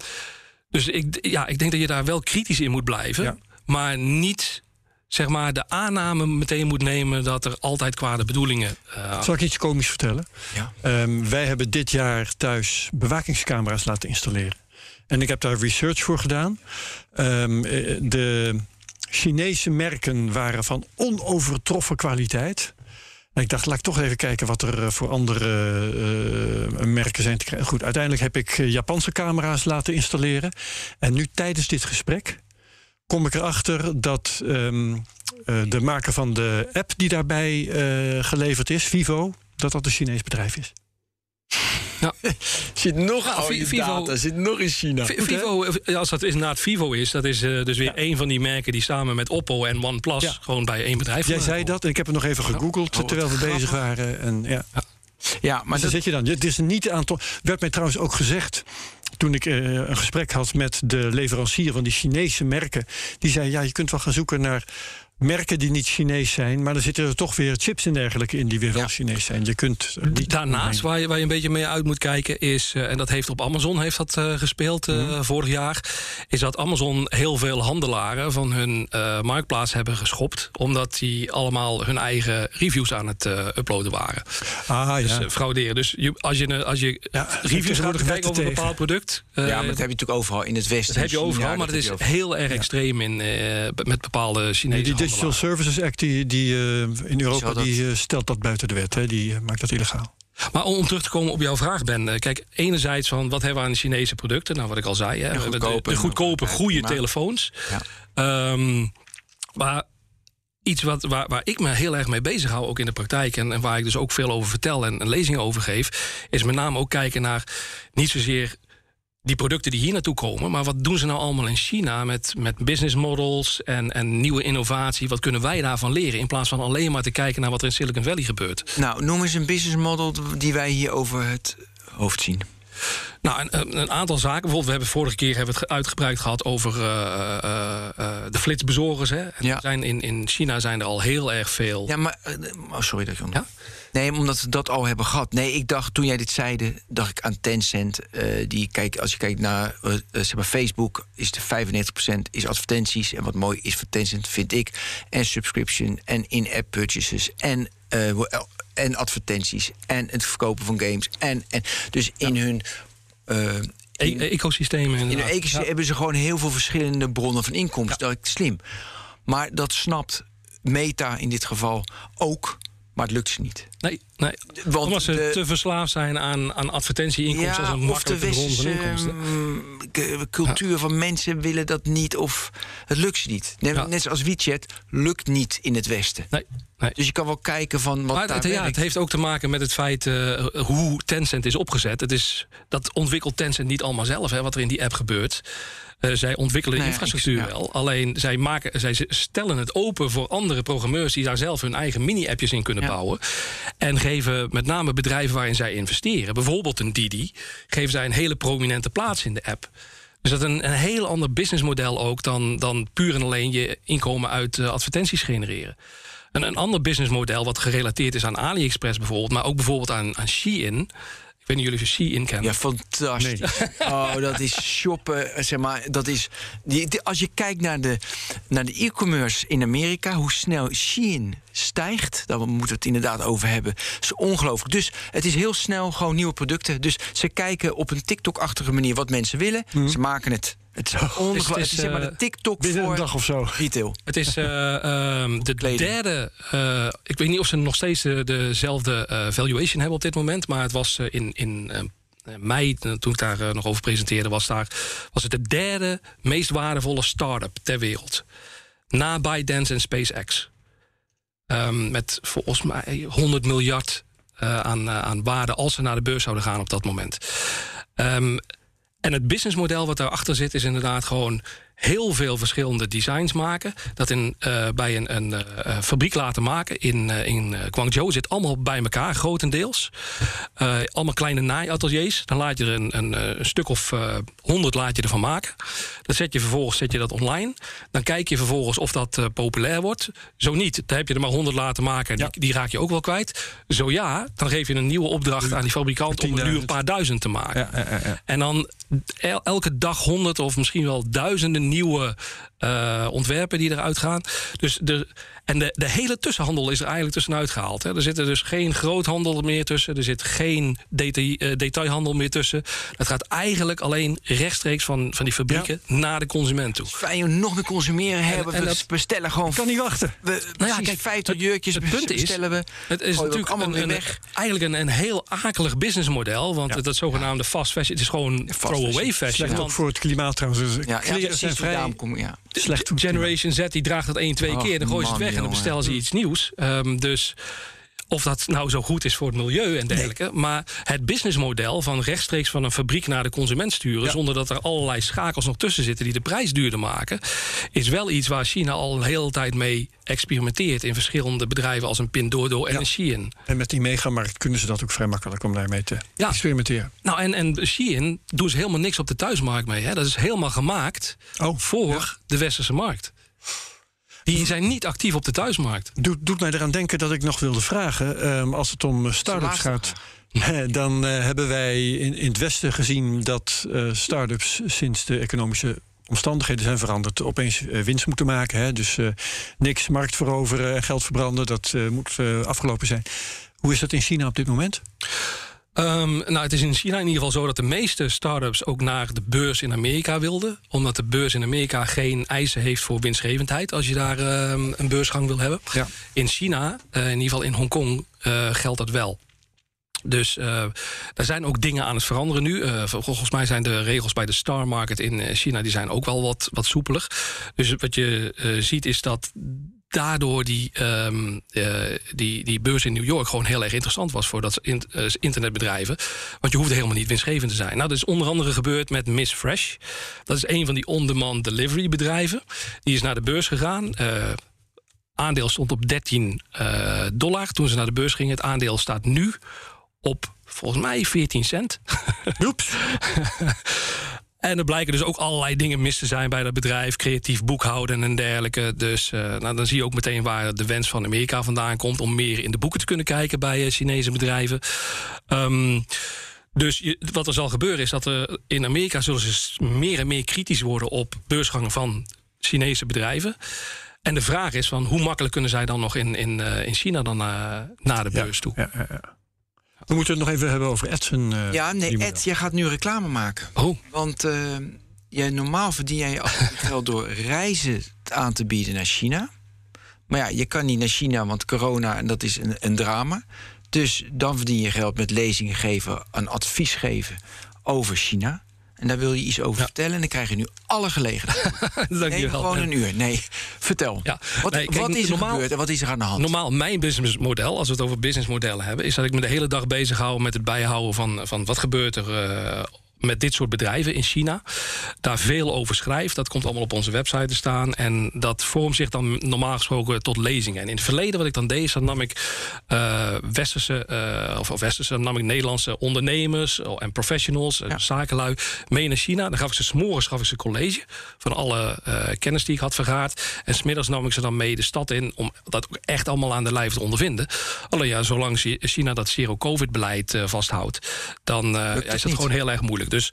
Speaker 4: dus ik, ja, ik denk dat je daar wel kritisch in moet blijven. Ja. Maar niet zeg maar, de aanname meteen moet nemen dat er altijd kwade bedoelingen. Uh,
Speaker 3: Zal ik iets komisch vertellen?
Speaker 2: Ja.
Speaker 3: Um, wij hebben dit jaar thuis bewakingscamera's laten installeren. En ik heb daar research voor gedaan. Um, de Chinese merken waren van onovertroffen kwaliteit. En ik dacht, laat ik toch even kijken wat er voor andere uh, merken zijn te krijgen. Goed, uiteindelijk heb ik Japanse camera's laten installeren. En nu tijdens dit gesprek kom ik erachter dat uh, de maker van de app die daarbij geleverd is, Vivo, dat dat een Chinees bedrijf is.
Speaker 2: Ja. [LAUGHS] zit nog ja, Vivo, data, zit nog in China.
Speaker 4: Vivo, als dat inderdaad Vivo is, dat is uh, dus weer ja. een van die merken die samen met Oppo en OnePlus ja. gewoon bij één bedrijf.
Speaker 3: Jij zei dat en ik heb het nog even gegoogeld oh, terwijl we grappig. bezig waren. En, ja.
Speaker 2: Ja, maar
Speaker 3: dus dat zit je dan. Het is niet aantal. Werd mij trouwens ook gezegd toen ik uh, een gesprek had met de leverancier van die Chinese merken. Die zei: Ja, je kunt wel gaan zoeken naar merken die niet Chinees zijn, maar er zitten er toch weer chips en dergelijke in die weer wel ja. Chinees zijn. Je kunt
Speaker 4: niet Daarnaast, waar je, waar je een beetje mee uit moet kijken, is, uh, en dat heeft op Amazon heeft dat, uh, gespeeld uh, mm. vorig jaar, is dat Amazon heel veel handelaren van hun marktplaats hebben geschopt, omdat die allemaal hun eigen reviews aan het uploaden waren.
Speaker 3: Ah,
Speaker 4: dus
Speaker 3: ja.
Speaker 4: frauderen. Dus je, als je, als je ja, reviews gaat kijken over een bepaald product.
Speaker 2: ja, maar dat heb je natuurlijk overal in het Westen.
Speaker 4: Dat heb je overal, ja, maar het is heel erg extreem in, met bepaalde Chinese
Speaker 3: die Digital Services Act die, die uh, in Europa die, uh, stelt dat buiten de wet. Hè? Die uh, maakt dat illegaal.
Speaker 4: Maar om terug te komen op jouw vraag, Ben. Kijk, enerzijds van wat hebben we aan Chinese producten? Nou, wat ik al zei. Hè?
Speaker 2: De goedkope,
Speaker 4: de, de goedkope goede telefoons. Ja. Um, maar iets wat, waar, waar ik me heel erg mee bezig hou, ook in de praktijk... en, en waar ik dus ook veel over vertel en, en lezingen over geef... is met name ook kijken naar niet zozeer die producten die hier naartoe komen. Maar wat doen ze nou allemaal in China met, met business models en, en nieuwe innovatie? Wat kunnen wij daarvan leren? In plaats van alleen maar te kijken naar wat er in Silicon Valley gebeurt.
Speaker 2: Nou, noem eens een business model die wij hier over het hoofd zien.
Speaker 4: Nou, een, een, aantal zaken. Bijvoorbeeld, we hebben vorige keer hebben we het uitgebreid gehad over uh, uh, uh, de flitsbezorgers. Hè.
Speaker 2: Ja.
Speaker 4: Zijn in, in China zijn er al heel erg veel.
Speaker 2: Ja, maar. Oh, sorry dat je ja? Nee, omdat we dat al hebben gehad. Nee, ik dacht toen jij dit zeide, dacht ik aan Tencent. Uh, die kijk, als je kijkt naar zeg maar Facebook, is de 95% is advertenties. En wat mooi is voor Tencent, vind ik. En subscription en in-app purchases. En, uh, en advertenties. En het verkopen van games. En, en dus in
Speaker 4: ja.
Speaker 2: hun.
Speaker 4: In, e ecosystemen.
Speaker 2: In hun ecosysteem ja. hebben ze gewoon heel veel verschillende bronnen van inkomsten. Ja. Dat is slim. Maar dat snapt Meta in dit geval ook. Maar het lukt ze niet.
Speaker 4: Nee, nee. Want omdat ze de, te verslaafd zijn aan, aan advertentieinkomsten...
Speaker 2: Ja,
Speaker 4: als een makkelijke bron van inkomsten.
Speaker 2: Uh, cultuur ja. van mensen willen dat niet of het lukt ze niet. Net, ja. net zoals WeChat lukt niet in het Westen.
Speaker 4: Nee. Nee.
Speaker 2: Dus je kan wel kijken van wat
Speaker 4: maar
Speaker 2: daar
Speaker 4: het, ja, het heeft ook te maken met het feit uh, hoe Tencent is opgezet. Het is, dat ontwikkelt Tencent niet allemaal zelf, hè, wat er in die app gebeurt. Uh, zij ontwikkelen de infrastructuur ja. wel. Alleen zij, maken, zij stellen het open voor andere programmeurs die daar zelf hun eigen mini-appjes in kunnen ja. bouwen. En geven met name bedrijven waarin zij investeren, bijvoorbeeld een Didi, geven zij een hele prominente plaats in de app. Dus dat is een, een heel ander businessmodel ook dan, dan puur en alleen je inkomen uit uh, advertenties genereren. Een, een ander businessmodel wat gerelateerd is aan AliExpress bijvoorbeeld, maar ook bijvoorbeeld aan, aan Shein Ik weet niet jullie Shein kennen.
Speaker 2: Ja, fantastisch. [LAUGHS] Oh, dat is shoppen. Zeg maar, dat is. Die, die- als je kijkt naar de, naar de e-commerce in Amerika, hoe snel Shein stijgt, daar moeten we het inderdaad over hebben. is ongelooflijk. Dus het is heel snel gewoon nieuwe producten. Dus ze kijken op een TikTok-achtige manier wat mensen willen. Ze maken het. Het is, ongelooflijk.
Speaker 4: het is,
Speaker 2: zeg maar de
Speaker 4: eh,
Speaker 2: TikTok
Speaker 3: Binnen
Speaker 2: voor
Speaker 3: een dag of zo.
Speaker 2: retail.
Speaker 4: Het is eh, [LAUGHS] ehm, de
Speaker 2: Kleding.
Speaker 4: derde. eh, ik weet niet of ze nog steeds de- dezelfde eh, valuation hebben op dit moment. Maar het was eh, in, in eh, mei, eh, toen ik daar eh, nog over presenteerde, was, daar, was het de derde meest waardevolle start-up ter wereld. Na ByteDance en SpaceX. Ehm, met volgens mij 100 miljard eh, aan, eh, aan waarde als ze naar de beurs zouden gaan op dat moment. Ehm, en het businessmodel wat daarachter zit, is inderdaad gewoon heel veel verschillende designs maken. Dat in, eh, bij een, een eh, fabriek laten maken in, eh, in eh, Guangzhou. Zit allemaal bij elkaar, grotendeels. Eh, allemaal kleine naaiateliers. Dan laat je er een, een, eh, een stuk of honderd laat je ervan maken. Dan zet je vervolgens zet je dat online. Dan kijk je vervolgens of dat eh, populair wordt. Zo niet, dan heb je er maar honderd laten maken. Die,
Speaker 3: Ja.
Speaker 4: die raak je ook wel kwijt. Zo ja, dan geef je een nieuwe opdracht aan die fabrikant... om er nu een
Speaker 3: 10.000.
Speaker 4: paar duizend te maken.
Speaker 3: Ja, ja.
Speaker 4: En dan el- elke dag honderd of misschien wel duizenden nieuwe eh, ontwerpen die eruit gaan. Dus de, en de, de hele tussenhandel is er eigenlijk tussenuit gehaald. Hè. Er zit er dus geen groothandel meer tussen. Er zit geen detail, eh, detailhandel meer tussen. Het gaat eigenlijk alleen rechtstreeks van, van die fabrieken naar de consument toe.
Speaker 2: Fijn nog meer consumeren hebben.
Speaker 4: en
Speaker 2: we
Speaker 4: dat-
Speaker 2: bestellen gewoon.
Speaker 3: kan niet wachten.
Speaker 2: We,
Speaker 4: Nou ja, kijk,
Speaker 2: 50
Speaker 4: het-
Speaker 2: jurkjes
Speaker 4: het punt is,
Speaker 2: bestellen we.
Speaker 4: Het is natuurlijk
Speaker 2: allemaal
Speaker 4: een,
Speaker 2: weer
Speaker 4: een-
Speaker 2: weg.
Speaker 4: eigenlijk een, een heel akelig businessmodel. Want dat zogenaamde fast fashion, het is gewoon throwaway
Speaker 2: fashion.
Speaker 4: fashion.
Speaker 3: Slecht ook
Speaker 4: want-
Speaker 3: voor het klimaat trouwens. Dus
Speaker 2: Ja, ja,
Speaker 3: kleren
Speaker 2: precies,
Speaker 3: zijn vrij
Speaker 2: daarom kom ik- ja.
Speaker 3: Slecht
Speaker 4: Generation Z die draagt dat één, twee
Speaker 2: Och,
Speaker 4: keer. Dan gooien ze het
Speaker 2: man,
Speaker 4: weg en dan
Speaker 2: jongen.
Speaker 4: bestellen ze iets nieuws. Ehm, dus of dat nou zo goed is voor het milieu en dergelijke. Maar het businessmodel van rechtstreeks van een fabriek naar de consument sturen. zonder dat er allerlei schakels nog tussen zitten die de prijs duurder maken. is wel iets waar China al een hele tijd mee experimenteert. in verschillende bedrijven als een Pinduoduo en
Speaker 3: Ja.
Speaker 4: een Shein.
Speaker 3: En met die megamarkt kunnen ze dat ook vrij makkelijk om daarmee te
Speaker 4: Ja.
Speaker 3: experimenteren.
Speaker 4: Nou, en, en Shein doen ze helemaal niks op de thuismarkt mee. Hè. Dat is helemaal gemaakt
Speaker 3: Oh,
Speaker 4: voor de westerse markt. Die zijn niet actief op de thuismarkt.
Speaker 3: Doet, doet mij eraan denken dat ik nog wilde vragen. ehm, als het om eh, start-ups gaat. [LAUGHS] Dan eh, hebben wij in, in het Westen gezien dat eh start-ups sinds de economische omstandigheden zijn veranderd. opeens eh, winst moeten maken. Hè? Dus eh, niks markt veroveren en geld verbranden. Dat eh, moet eh, afgelopen zijn. Hoe is dat in China op dit moment?
Speaker 4: Ehm, nou, het is in China in ieder geval zo dat de meeste start-ups ook naar de beurs in Amerika wilden. Omdat de beurs in Amerika geen eisen heeft voor winstgevendheid als je daar ehm, een beursgang wil hebben.
Speaker 3: Ja.
Speaker 4: In China, eh, in ieder geval in Hongkong, eh, geldt dat wel. Dus eh er zijn ook dingen aan het veranderen nu. Volgens mij zijn de regels bij de Star Market in China die zijn ook wel wat, wat soepeler. Dus wat je ziet is dat daardoor die, ehm, eh, die, die beurs in New York gewoon heel erg interessant was voor dat in- eh, internetbedrijven. Want je hoefde helemaal niet winstgevend te zijn. Nou, dat is onder andere gebeurd met Miss Fresh. Dat is een van die on-demand delivery bedrijven. Die is naar de beurs gegaan. Eh, aandeel stond op 13 eh, dollar toen ze naar de beurs gingen. Het aandeel staat nu op volgens mij 14 cent.
Speaker 3: Oeps. [LAUGHS]
Speaker 4: En er blijken dus ook allerlei dingen mis te zijn bij dat bedrijf. Creatief boekhouden en dergelijke. Dus eh, nou, dan zie je ook meteen waar de wens van Amerika vandaan komt... om meer in de boeken te kunnen kijken bij eh, Chinese bedrijven. Ehm, dus je- wat er zal gebeuren is dat er in Amerika... zullen ze meer en meer kritisch worden op beursgangen van Chinese bedrijven. En de vraag is van hoe makkelijk kunnen zij dan nog in, in, eh, in China dan naar de beurs toe?
Speaker 3: Ja, ja, ja. We moeten het nog even hebben over Edson. eh,
Speaker 2: Ja, nee, Ed, jij gaat nu reclame maken.
Speaker 4: Oh,
Speaker 2: Want eh, jij, normaal verdien jij je [LAUGHS] geld door reizen aan te bieden naar China. Maar ja, je kan niet naar China, want corona en dat is een, een drama. Dus dan verdien je geld met lezingen geven, een advies geven over China. En daar wil je iets over
Speaker 4: Ja.
Speaker 2: vertellen. En dan krijg je nu alle gelegenheid. Neem [LAUGHS]
Speaker 4: dankjewel.
Speaker 2: gewoon een uur. Nee, vertel.
Speaker 4: Ja,
Speaker 2: Wat,
Speaker 4: nee, kijk,
Speaker 2: wat is er
Speaker 4: normaal-
Speaker 2: gebeurd en wat is er aan de hand?
Speaker 4: Normaal, mijn businessmodel, als we het over businessmodellen hebben, is dat ik me de hele dag bezig hou met het bijhouden van, van wat gebeurt er eh, met dit soort bedrijven in China. Daar veel over schrijft. Dat komt allemaal op onze website te staan. En dat vormt zich dan normaal gesproken tot lezingen. En in het verleden wat ik dan deed, dan nam ik uh, westerse, uh, of, westerse, nam ik Nederlandse ondernemers en professionals, ja. zakenlui, mee naar China. Dan gaf ik ze s'morgens gaf ik ze college van alle uh, kennis die ik had vergaard. En smiddags nam ik ze dan mee de stad in om dat ook echt allemaal aan de lijf te ondervinden. Alleen ja, zolang China dat zero-covid-beleid vasthoudt, dan is dat gewoon heel erg moeilijk. Dus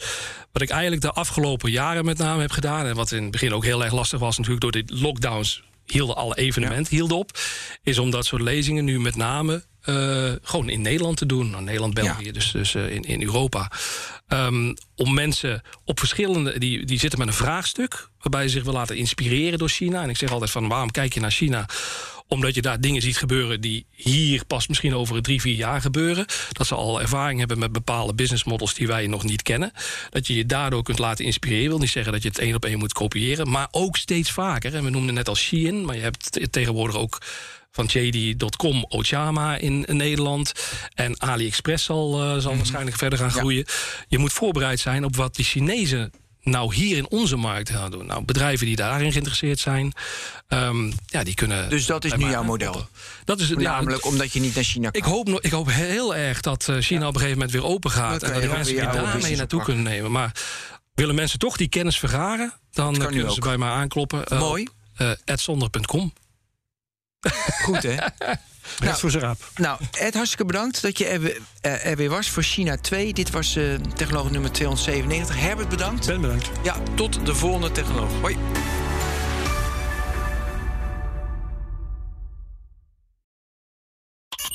Speaker 4: wat ik eigenlijk de afgelopen jaren met name heb gedaan... en wat in het begin ook heel erg lastig was natuurlijk door de lockdowns... hielden alle evenementen hielden op... is om dat soort lezingen nu met name uh, gewoon in Nederland te doen. Nou, Nederland, België, ja. dus, dus uh, in, in Europa. Um, om mensen op verschillende... Die, die zitten met een vraagstuk... waarbij ze zich wil laten inspireren door China. En ik zeg altijd van waarom kijk je naar China omdat je daar dingen ziet gebeuren die hier pas misschien over drie, vier jaar gebeuren. Dat ze al ervaring hebben met bepaalde business models die wij nog niet kennen. Dat je je daardoor kunt laten inspireren. Ik wil niet zeggen dat je het één op één moet kopiëren. Maar ook steeds vaker. En we noemden net al Shein. Maar je hebt tegenwoordig ook van JD.com Ochama in, Nederland. En AliExpress zal, uh, zal mm waarschijnlijk verder gaan groeien. Ja. Je moet voorbereid zijn op wat die Chinezen nou hier in onze markt gaan doen? Nou, bedrijven die daarin geïnteresseerd zijn, um, ja, die kunnen.
Speaker 2: Dus dat is nu jouw model?
Speaker 4: Dat is
Speaker 2: namelijk ja, omdat je niet naar China kan.
Speaker 4: Ik hoop, ik hoop heel erg dat uh, China ja. op een gegeven moment weer open gaat en dat die mensen die daarmee naartoe kunnen nemen. Maar willen mensen toch die kennis vergaren, dan kunnen ze bij mij aankloppen.
Speaker 2: Mooi.
Speaker 4: Uh.
Speaker 2: Goed hè? [LAUGHS]
Speaker 3: Nou, voor zijn raap.
Speaker 2: Nou, Ed, hartstikke bedankt dat je er, weer, er weer was voor China 2. Dit was uh, technoloog nummer 297. Herbert, bedankt.
Speaker 3: Ben bedankt.
Speaker 2: Ja, tot de volgende technoloog. Hoi.